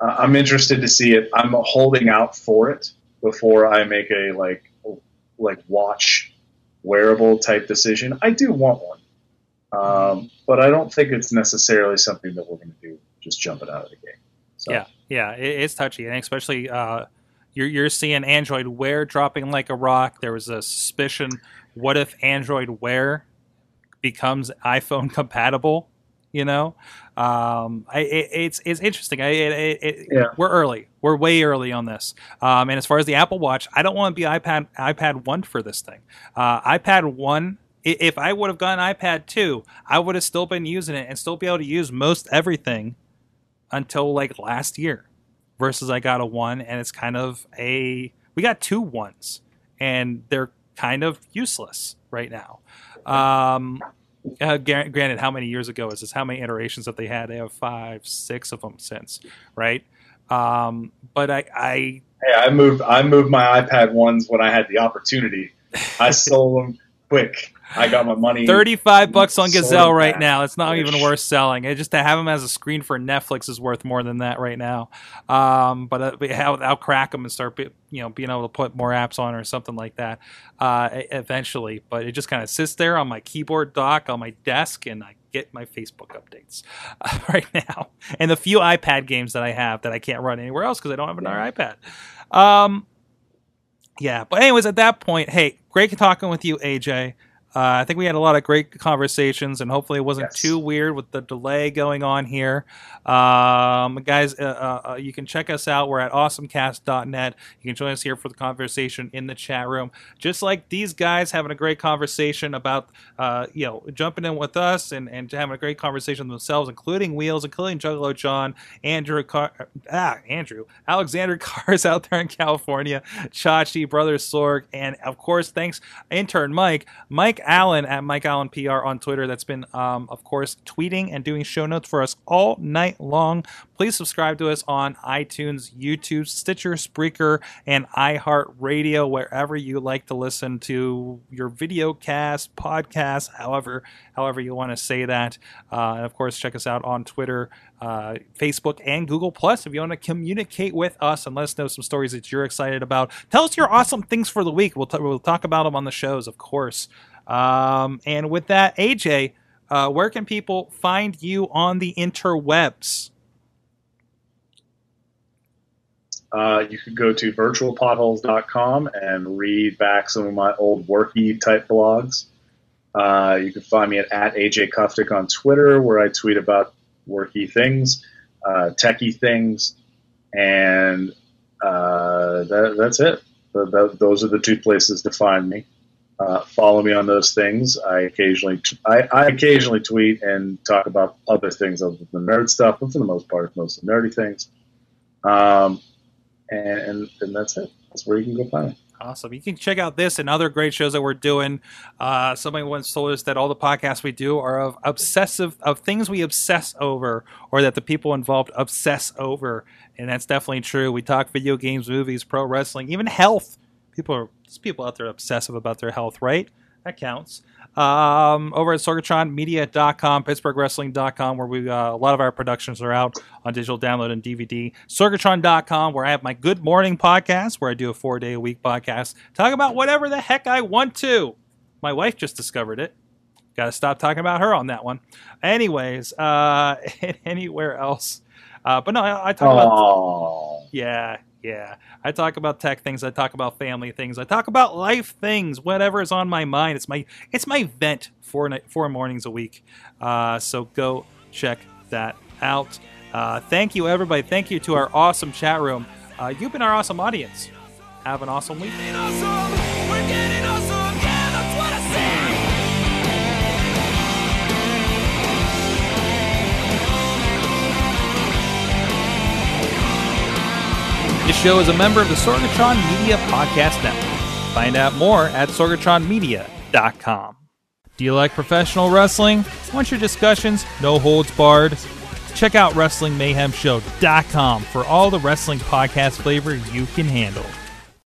[SPEAKER 2] I'm interested to see it. I'm holding out for it before I make a like like watch wearable type decision. I do want one. Um, but I don't think it's necessarily something that we're going to do just jumping out of the gate. So,
[SPEAKER 1] Yeah, yeah, it, it's touchy, and especially uh, you're you're seeing Android Wear dropping like a rock. There was a suspicion: what if Android Wear becomes iPhone compatible? You know, um, I, it, it's it's interesting. I, it,
[SPEAKER 2] Yeah.
[SPEAKER 1] We're early. We're way early on this. Um, and as far as the Apple Watch, I don't want to be iPad iPad one for this thing. Uh, iPad one. If I would have gotten iPad two, I would have still been using it and still be able to use most everything until like last year versus I got a one and it's kind of a we got two ones and they're kind of useless right now. Um, uh, granted, how many years ago is this? How many iterations have they had? They have five, six of them since, right? Um, but I, I
[SPEAKER 2] Hey, I moved. I moved my iPad ones when I had the opportunity. I sold them quick. I got my money.
[SPEAKER 1] 35 bucks on Gazelle right now. It's not even worth selling. It just to have them as a screen for Netflix is worth more than that right now. Um, but uh, I'll, I'll crack them and start, be, you know, being able to put more apps on or something like that uh, eventually. But it just kind of sits there on my keyboard dock on my desk, and I get my Facebook updates uh, right now. And the few iPad games that I have that I can't run anywhere else because I don't have another iPad. Um, yeah, but anyways, at that point, hey, great talking with you, AJ. Uh, I think we had a lot of great conversations, and hopefully it wasn't
[SPEAKER 2] Yes.
[SPEAKER 1] too weird with the delay going on here. Um, guys, uh, uh, uh, you can check us out. We're at awesomecast.net. You can join us here for the conversation in the chat room. Just like these guys having a great conversation about, uh, you know, jumping in with us and, and having a great conversation themselves, including Wheels, including Juggalo John, Andrew, Car- ah, Andrew, Alexander Cars out there in California, Chachi, Brother Sorg, and of course, thanks intern Mike. Mike Mike Allen at Mike Allen PR on Twitter. That's been, um, of course, tweeting and doing show notes for us all night long. Please subscribe to us on iTunes, YouTube, Stitcher, Spreaker, and iHeartRadio, wherever you like to listen to your video cast, podcast, however, however you want to say that. Uh, and of course, check us out on Twitter, uh, Facebook, and Google Plus if you want to communicate with us and let us know some stories that you're excited about. Tell us your awesome things for the week. We'll t- we'll talk about them on the shows, of course. Um, and with that, AJ, uh, where can people find you on the interwebs?
[SPEAKER 2] Uh, you could go to virtualpotholes.com and read back some of my old worky type blogs. Uh, you can find me at, at AJ Kuftic on Twitter, where I tweet about worky things, uh, techie things, and uh, that, that's it. Th- th- those are the two places to find me. Uh, follow me on those things. I occasionally, I, occasionally tweet and talk about other things other than nerd stuff, but for the most part, it's mostly nerdy things. Um, and, and that's it. That's where you can go find me.
[SPEAKER 1] Awesome. You can check out this and other great shows that we're doing. Uh, somebody once told us that all the podcasts we do are of obsessive of things we obsess over, or that the people involved obsess over, and that's definitely true. We talk video games, movies, pro wrestling, even health. People are there's people out there obsessive about their health, right? That counts. Um, over at sorgatronmedia.com, pittsburghwrestling.com, where we uh, a lot of our productions are out on digital download and DVD. Sorgatron.com, where I have my Good Morning podcast, where I do a four day a week podcast, talk about whatever the heck I want to. My wife just discovered it. Got to stop talking about her on that one. Anyways, uh, anywhere else. Uh, but no, I, I talk about
[SPEAKER 2] Oh,
[SPEAKER 1] yeah, yeah. I talk about tech things. I talk about family things. I talk about life things. Whatever is on my mind. It's my it's my vent four four mornings a week. Uh, so go check that out. Uh, thank you, everybody. Thank you to our awesome chat room. Uh, you've been our awesome audience. Have an awesome week. This show is a member of the Sorgatron Media Podcast Network. Find out more at sorgatronmedia.com. Do you like professional wrestling? Want your discussions no holds barred? Check out WrestlingMayhemShow.com for all the wrestling podcast flavor you can handle.